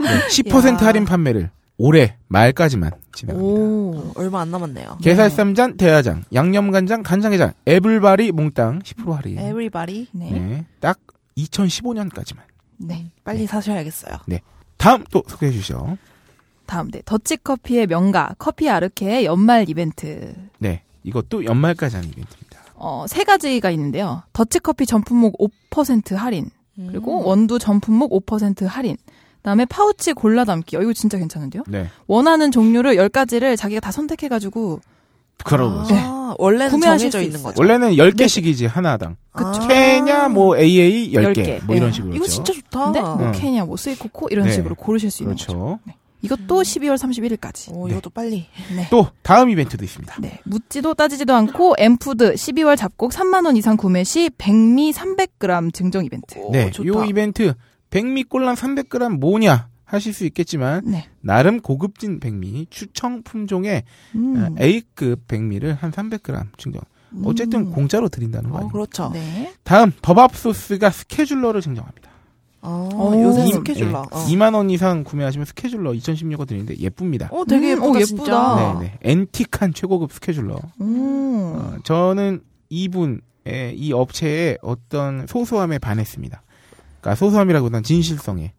네, 10% 야. 할인 판매를 올해 말까지만 진행합니다. 오 얼마 안 남았네요. 게살쌈장, 대야장, 양념간장, 간장게장, 애블바리 몽땅 10% 할인. Everybody 네. 네, 딱 2015년까지만. 네. 빨리 사셔야겠어요. 다음 또 소개해 주시죠. 다음 네. 더치커피의 명가 커피 아르케의 연말 이벤트. 네, 이것도 연말까지 하는 이벤트입니다. 어, 세 가지가 있는데요. 더치커피 전품목 5% 할인. 그리고 음. 원두 전 품목 5% 할인. 그다음에 파우치 골라 담기. 어, 이거 진짜 괜찮은데요? 네, 원하는 종류를 10가지를 자기가 다 선택해 가지고 그러고 아, 원래는 구매하실 정해져 수 있는. 거죠. 원래는 10개씩이지 하나당. 그쵸. 케냐 뭐 AA 10개, 10개. 뭐 이런 네. 식으로 이거 그렇죠. 진짜 좋다. 근데 뭐 음. 케냐, 뭐 스이코코 이런 네. 식으로 고르실 수 있는 거죠. 그렇죠. 이것도 12월 31일까지. 오, 네. 이것도 빨리. 네. 또 다음 이벤트도 있습니다. 네. 묻지도 따지지도 않고 엠푸드 12월 잡곡 3만 원 이상 구매 시 백미 300g 증정 이벤트. 오, 네, 좋다. 요 이벤트 백미 꼴랑 300g 뭐냐 하실 수 있겠지만 네. 나름 고급진 백미 추청 품종의 음. 어, A급 백미를 한 300g 증정. 어쨌든 음. 공짜로 드린다는 거 어, 아니에요. 그렇죠. 네. 다음 버밥소스가 스케줄러를 증정합니다. 어, 오. 요새 이- 스케줄러. 네, 어. 2만 원 이상 구매하시면 스케줄러 2016거 드리는데 예쁩니다. 어, 되게 음, 예쁘다, 오, 예쁘다. 네, 네. 앤틱한 최고급 스케줄러. 오. 어, 저는 이분의 이 업체의 어떤 소소함에 반했습니다. 그러니까 소소함이라기보다는 진실성에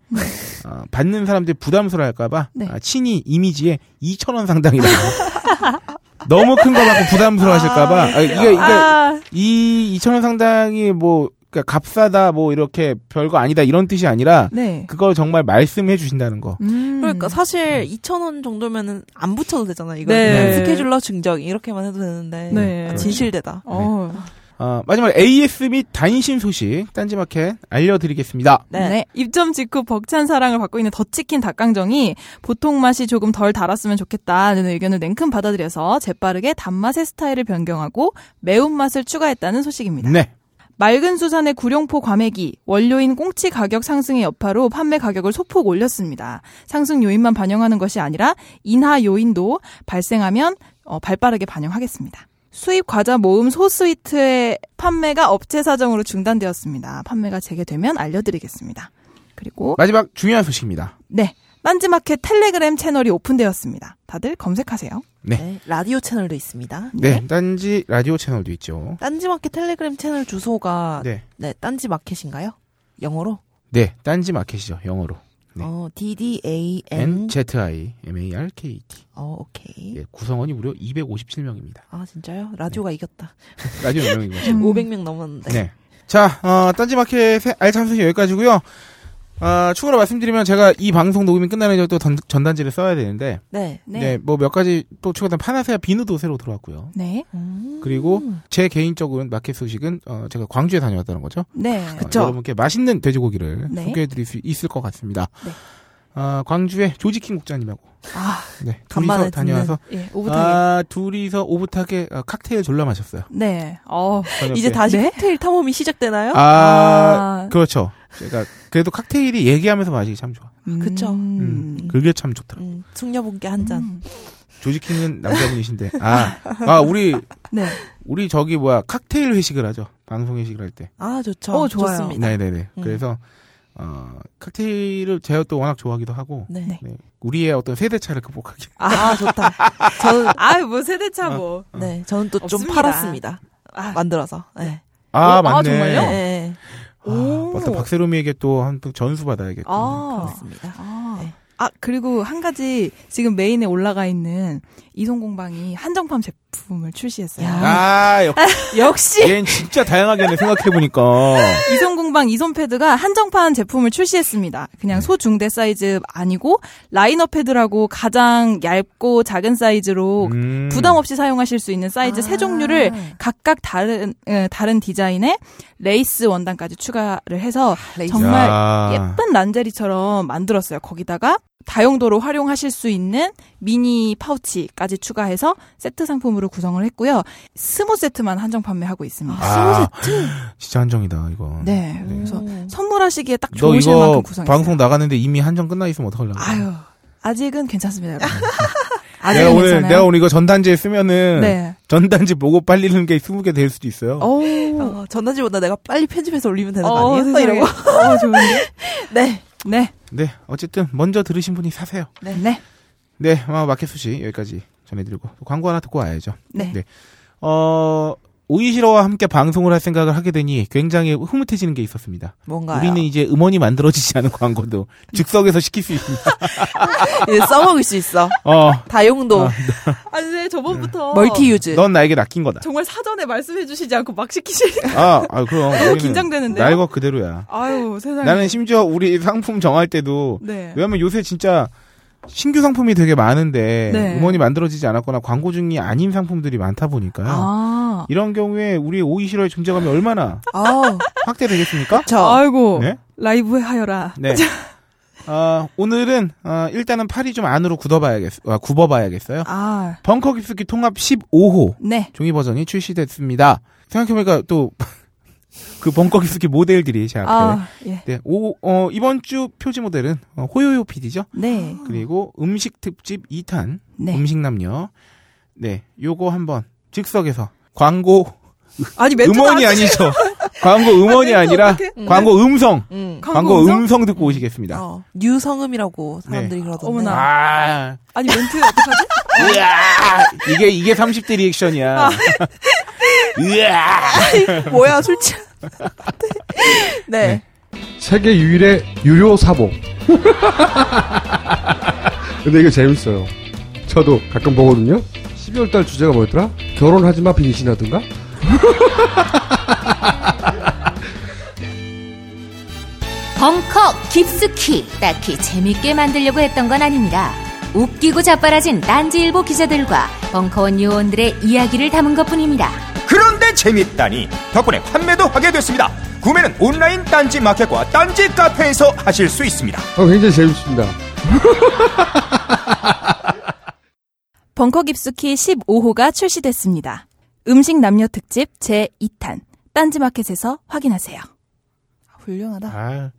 어, 받는 사람들이 부담스러워할까봐 네. 아, 친히 이미지에 2천 원 상당이라고 [laughs] 너무 큰 거 받고 부담스러워하실까봐 아, 이게 이게 아, 이 2천 원 상당이 뭐 그러니까 값싸다 뭐 이렇게 별거 아니다 이런 뜻이 아니라 네. 그걸 정말 말씀해 주신다는 거. 음. 그러니까 사실 2,000원 정도면은 안 붙여도 되잖아, 이거. 네. 스케줄러 증정 이렇게만 해도 되는데. 네. 아, 진실되다. 어. 어, 마지막 AS 및 단신 소식 딴지마켓 알려드리겠습니다. 네. 입점 직후 벅찬 사랑을 받고 있는 더치킨 닭강정이 보통 맛이 조금 덜 달았으면 좋겠다는 의견을 냉큼 받아들여서 재빠르게 단맛의 스타일을 변경하고 매운맛을 추가했다는 소식입니다. 네. 맑은 수산의 구룡포 과메기 원료인 꽁치 가격 상승의 여파로 판매 가격을 소폭 올렸습니다. 상승 요인만 반영하는 것이 아니라 인하 요인도 발생하면 어, 발빠르게 반영하겠습니다. 수입 과자 모음 소스위트의 판매가 업체 사정으로 중단되었습니다. 판매가 재개되면 알려드리겠습니다. 그리고 마지막 중요한 소식입니다. 네 딴지마켓 텔레그램 채널이 오픈되었습니다. 다들 검색하세요. 네. 네, 라디오 채널도 있습니다. 네. 딴지 라디오 채널도 있죠. 딴지마켓 텔레그램 채널 주소가 네, 네. 딴지 마켓인가요? 영어로? 네. 딴지 마켓이죠. 영어로. 네. 어, D D A N. Z I M A R K T. 어, 오케이. 예, 구성원이 무려 257명입니다. 아, 진짜요? 라디오가 이겼다. [laughs] 라디오 몇? 음. 500명 [laughs] 넘었는데. 네. 자, 어, 딴지 마켓의 알찬 소식 여기까지고요 아, 추가로 말씀드리면 제가 이 방송 녹음이 끝나는 이제 또 전, 전단지를 써야 되는데, 네. 네, 뭐몇 가지 또 추가된 파나세아 비누도 새로 들어왔고요. 네. 음. 그리고 제 개인적으로 마켓 소식은 어, 제가 광주에 다녀왔다는 거죠. 네. 어, 그쵸. 여러분께 맛있는 돼지고기를 네. 소개해드릴 수 있을 것 같습니다. 네. 아, 광주에 조지킹 국장님하고 아, 네, 둘이서 다녀와서 예, 오붓하게. 아, 둘이서 오붓하게 어, 칵테일 졸라 마셨어요. 네. 어. 저녁에. 이제 다시 네? 칵테일 탐험이 시작되나요? 아, 아. 그렇죠. 제가 그래도 칵테일이 얘기하면서 마시기 참 좋아. 그쵸. 음, 그게 참 좋더라. 음, 숙녀분께 한 잔. 음. 조지킹은 남자분이신데 아, 아 우리 네. 우리 저기 뭐야 칵테일 회식을 하죠. 방송 회식을 할 때. 아, 좋죠. 어, 좋아요. 좋습니다. 네네네. 음. 그래서 어, 칵테일을 제가 또 워낙 좋아하기도 하고 네. 네. 네, 우리의 어떤 세대 차를 극복하기. 아, 좋다. 저는, 아유, 뭐 세대차 뭐. 네, 저는 또 좀. 팔았습니다. 아, 만들어서. 네. 아 어? 아, 맞네. 정말요? 네. 아, 맞다. 박세롬이에게 또한번 전수 받아야겠다. 아. 그렇습니다. 아. 네. 아, 그리고 한 가지 지금 메인에 올라가 있는 이송공방이 한정판 제품을 출시했어요. 야. 아, 역, [laughs] 역시! 얘는 진짜 다양하게 생각해보니까. 이손공방 이손패드가 한정판 제품을 출시했습니다. 그냥 네. 소중대 사이즈 아니고 라이너 패드라고 가장 얇고 작은 사이즈로 음. 부담 없이 사용하실 수 있는 사이즈 세 종류를 각각 다른 에, 다른 디자인의 레이스 원단까지 추가를 해서 레이스. 정말 야. 예쁜 란제리처럼 만들었어요. 거기다가 다용도로 활용하실 수 있는 미니 파우치까지 추가해서 세트 상품으로 구성을 했고요. 스모 세트만 한정 판매하고 있습니다. 아, 진짜 한정이다, 이거. 네, 그래서 음. 선물하시기에 딱너 좋으실 만큼 구성했어요. 방송 나가는데 이미 한정 끝나 있으면 어떡하려고. 아유, 아직은 괜찮습니다, 여러분. [laughs] 내가 아직은 오늘, 괜찮아요. 내가 오늘 이거 전단지에 쓰면은. 네. 전단지 보고 빨리는 게 20개 될 수도 있어요. 오, 어, 전단지보다 내가 빨리 편집해서 올리면 되는 거 어, 아니에요? 이런 거. 어, 좋은데? [laughs] 네. 네, 네, 어쨌든, 먼저 들으신 분이 사세요. 네, 네, 네, 아, 마켓 소식 여기까지 전해드리고, 광고 하나 듣고 와야죠. 네. 네. 어, 오이시러와 함께 방송을 할 생각을 하게 되니 굉장히 흐뭇해지는 게 있었습니다. 뭔가요? 우리는 이제 음원이 만들어지지 않은 광고도 즉석에서 시킬 수 있습니다. [laughs] 예, 써먹을 수 있어. 어, 다용도. 아, 아니, 네, 저번부터 멀티 유즈. 넌 나에게 낚인 거다. 정말 사전에 말씀해주시지 않고 막 시키시니까. 아, 아 그럼. [laughs] 우리는 긴장되는데요? 날것 그대로야. 아유, 세상에. 나는 심지어 우리 상품 정할 때도 네. 왜냐면 요새 진짜 신규 상품이 되게 많은데 네. 음원이 만들어지지 않았거나 광고 중이 아닌 상품들이 많다 보니까요. 아, 이런 경우에 우리 오이시러의 존재감이 얼마나 아우. 확대되겠습니까? 저. 아이고. 네. 라이브 하여라. 네. 어, 오늘은 어, 일단은 팔이 좀 안으로 굳어봐야겠, 어, 굽어봐야겠어요. 아, 벙커 깊숙이 통합 15호 네. 종이 버전이 출시됐습니다. 생각해보니까 또 그 벙커 깊숙이 모델들이 제 앞에. 아, 예. 네, 오, 어, 이번 주 표지 모델은 어, 호요요 PD죠. 네. 그리고 음식 특집 2탄 네. 음식 남녀. 네, 요거 한번 즉석에서 광고 아니, 음원이 안 아니죠. 광고 음원이 아니라 어떡해? 광고 음성. 음. 광고, 광고 음성? 듣고 오시겠습니다. 어, 뉴성음이라고 사람들이 그러던데. 어머나. 아, 아니, 멘트 어떡하지? 으아, 이게 이게 30대 리액션이야. [laughs] 으아. 뭐야, 술 취. [laughs] 네. 세계 유일의 유료 사복. 근데 이거 재밌어요. 저도 가끔 보거든요. 12월 달 주제가 뭐였더라? 결혼하지 마 빙신하든가? [laughs] 벙커 깊숙이 딱히 재밌게 만들려고 했던 건 아닙니다. 웃기고 자빠라진 딴지일보 기자들과 벙커원 요원들의 이야기를 담은 것 뿐입니다. 그런데 재밌다니 덕분에 판매도 하게 됐습니다. 구매는 온라인 딴지 마켓과 딴지 카페에서 하실 수 있습니다. 어, 굉장히 재밌습니다. [laughs] 벙커 깊숙이 15호가 출시됐습니다. 음식 남녀 특집 제2탄 딴지 마켓에서 확인하세요. 훌륭하다. 아,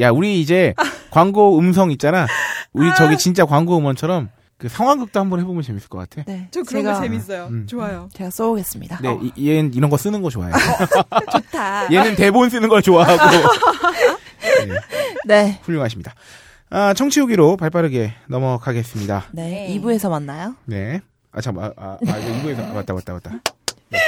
야, 우리 이제 광고 음성 있잖아. 우리 저기 진짜 광고 음원처럼 그 상황극도 한번 해보면 재밌을 것 같아. 네. 저 그런 제가, 거 재밌어요. 음. 좋아요. 제가 써오겠습니다. 네, 이- 얘는 이런 거 쓰는 거 좋아해. [laughs] 좋다. 얘는 대본 쓰는 걸 좋아하고. [laughs] 네, 네. 훌륭하십니다. 아, 청취 후기로 발빠르게 넘어가겠습니다. 네. 2부에서 만나요. 네. 아, 잠깐, 아, 아, 아 이거 이거에서, 아, 맞다, 맞다, 맞다. 네.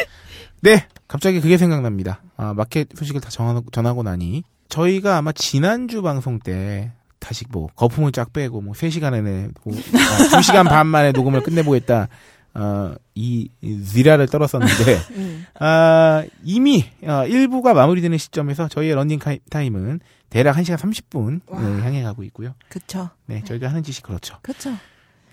네, 갑자기 그게 생각납니다. 아, 마켓 소식을 다 전하고, 전하고 나니, 저희가 아마 지난주 방송 때, 다시 뭐, 거품을 쫙 빼고, 뭐, 3시간 안에, 뭐, 아, 2시간 반 만에 녹음을 끝내보겠다, 어, 이, 이 지라를 떨었었는데, [laughs] 음. 아, 이미, 어, 1부가 마무리되는 시점에서 저희의 런닝 타임은 대략 1시간 30분을 향해 가고 있고요. 그쵸. 네, 저희가 하는 짓이 그렇죠. 그쵸.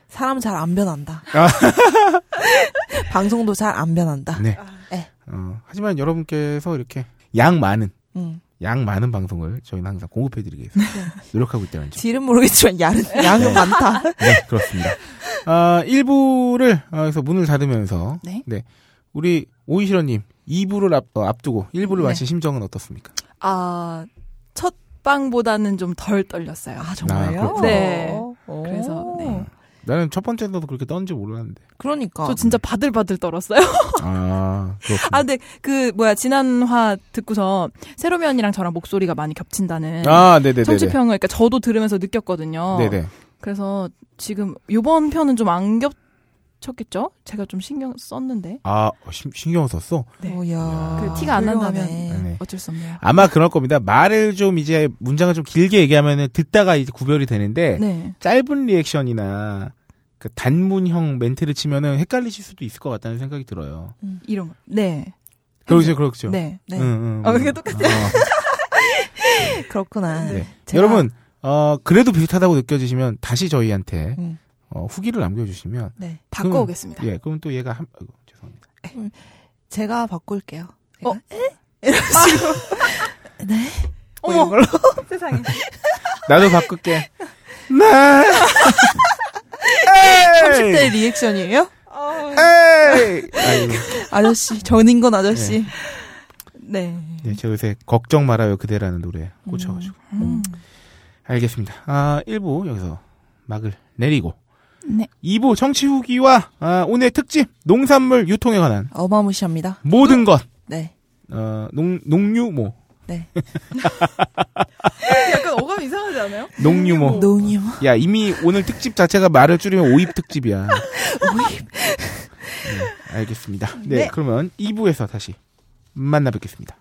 사람은 잘안 변한다. 아. [laughs] 방송도 잘 안 변한다. 네. 네. 어, 하지만 여러분께서 이렇게 양 많은 음. 양 많은 방송을 저희는 항상 공급해드리기 위해서 노력하고 있다는 점. 질은 모르겠지만 양은, 양은 네. 많다. 네, 그렇습니다. 아, 1부를, 어, 그래서 문을 닫으면서, 네. 우리 오이시러님 2부를 앞, 어, 앞두고 1부를 네. 마친 심정은 어떻습니까? 아, 첫 방보다는 좀 덜 떨렸어요. 아, 아, 정말요? 그렇구나. 네. 오. 그래서, 네. 나는 첫 번째도 그렇게 떤지 몰랐는데. 그러니까. 저 진짜 바들바들 떨었어요. [laughs] 아, 그렇구나. 아, 근데 그 뭐야 지난 화 듣고서 세로미 언니랑 저랑 목소리가 많이 겹친다는 아, 네네네. 청취평을 그러니까 저도 들으면서 느꼈거든요. 네네. 그래서 지금 요번 편은 좀 안 겹 쳤겠죠? 제가 좀 신경 썼는데 아, 어, 신, 신경 썼어? 네. 오야. 그 티가 안 난다면 훌륭하네. 네네. 어쩔 수 없네요. 아마 그럴 겁니다. 말을 좀 이제 문장을 좀 길게 얘기하면은 듣다가 이제 구별이 되는데, 네. 짧은 리액션이나 그 단문형 멘트를 치면은 헷갈리실 수도 있을 것 같다는 생각이 들어요. 이런 거. 네. 그렇죠, 그렇죠. 네. 네. 응, 응, 어, 응. 그게 똑같아요. 어, [laughs] 그렇구나. 네. 제가- 여러분, 어, 그래도 비슷하다고 느껴지시면 다시 저희한테 음. 어, 후기를 남겨주시면, 네. 바꿔오겠습니다. 예, 그럼 또 얘가 한, 아이고, 죄송합니다. 제가 바꿀게요. 어? [laughs] 이런 식으로. 네. 어머. 이걸로. 세상에. 나도 바꿀게. [laughs] 네! [laughs] 30대 리액션이에요? 에이! 아이고. 아저씨, 전인 건 아저씨. 네. 네, 제가 요새 걱정 말아요 그대라는 노래 꽂혀가지고. 음. 알겠습니다. 아, 1부 여기서 막을 내리고. 네. 2부 청취 후기와 아, 오늘 특집 농산물 유통에 관한 어마무시합니다. 모든 것. 네. 어, 농, 농유모. 네. [laughs] 약간 어감 이상하지 않아요? 농유모. 농유. 야, 이미 오늘 특집 자체가 말을 줄이면 오입 특집이야. [laughs] 오입. 네, 알겠습니다. 네, 네. 그러면 2부에서 다시 만나 뵙겠습니다.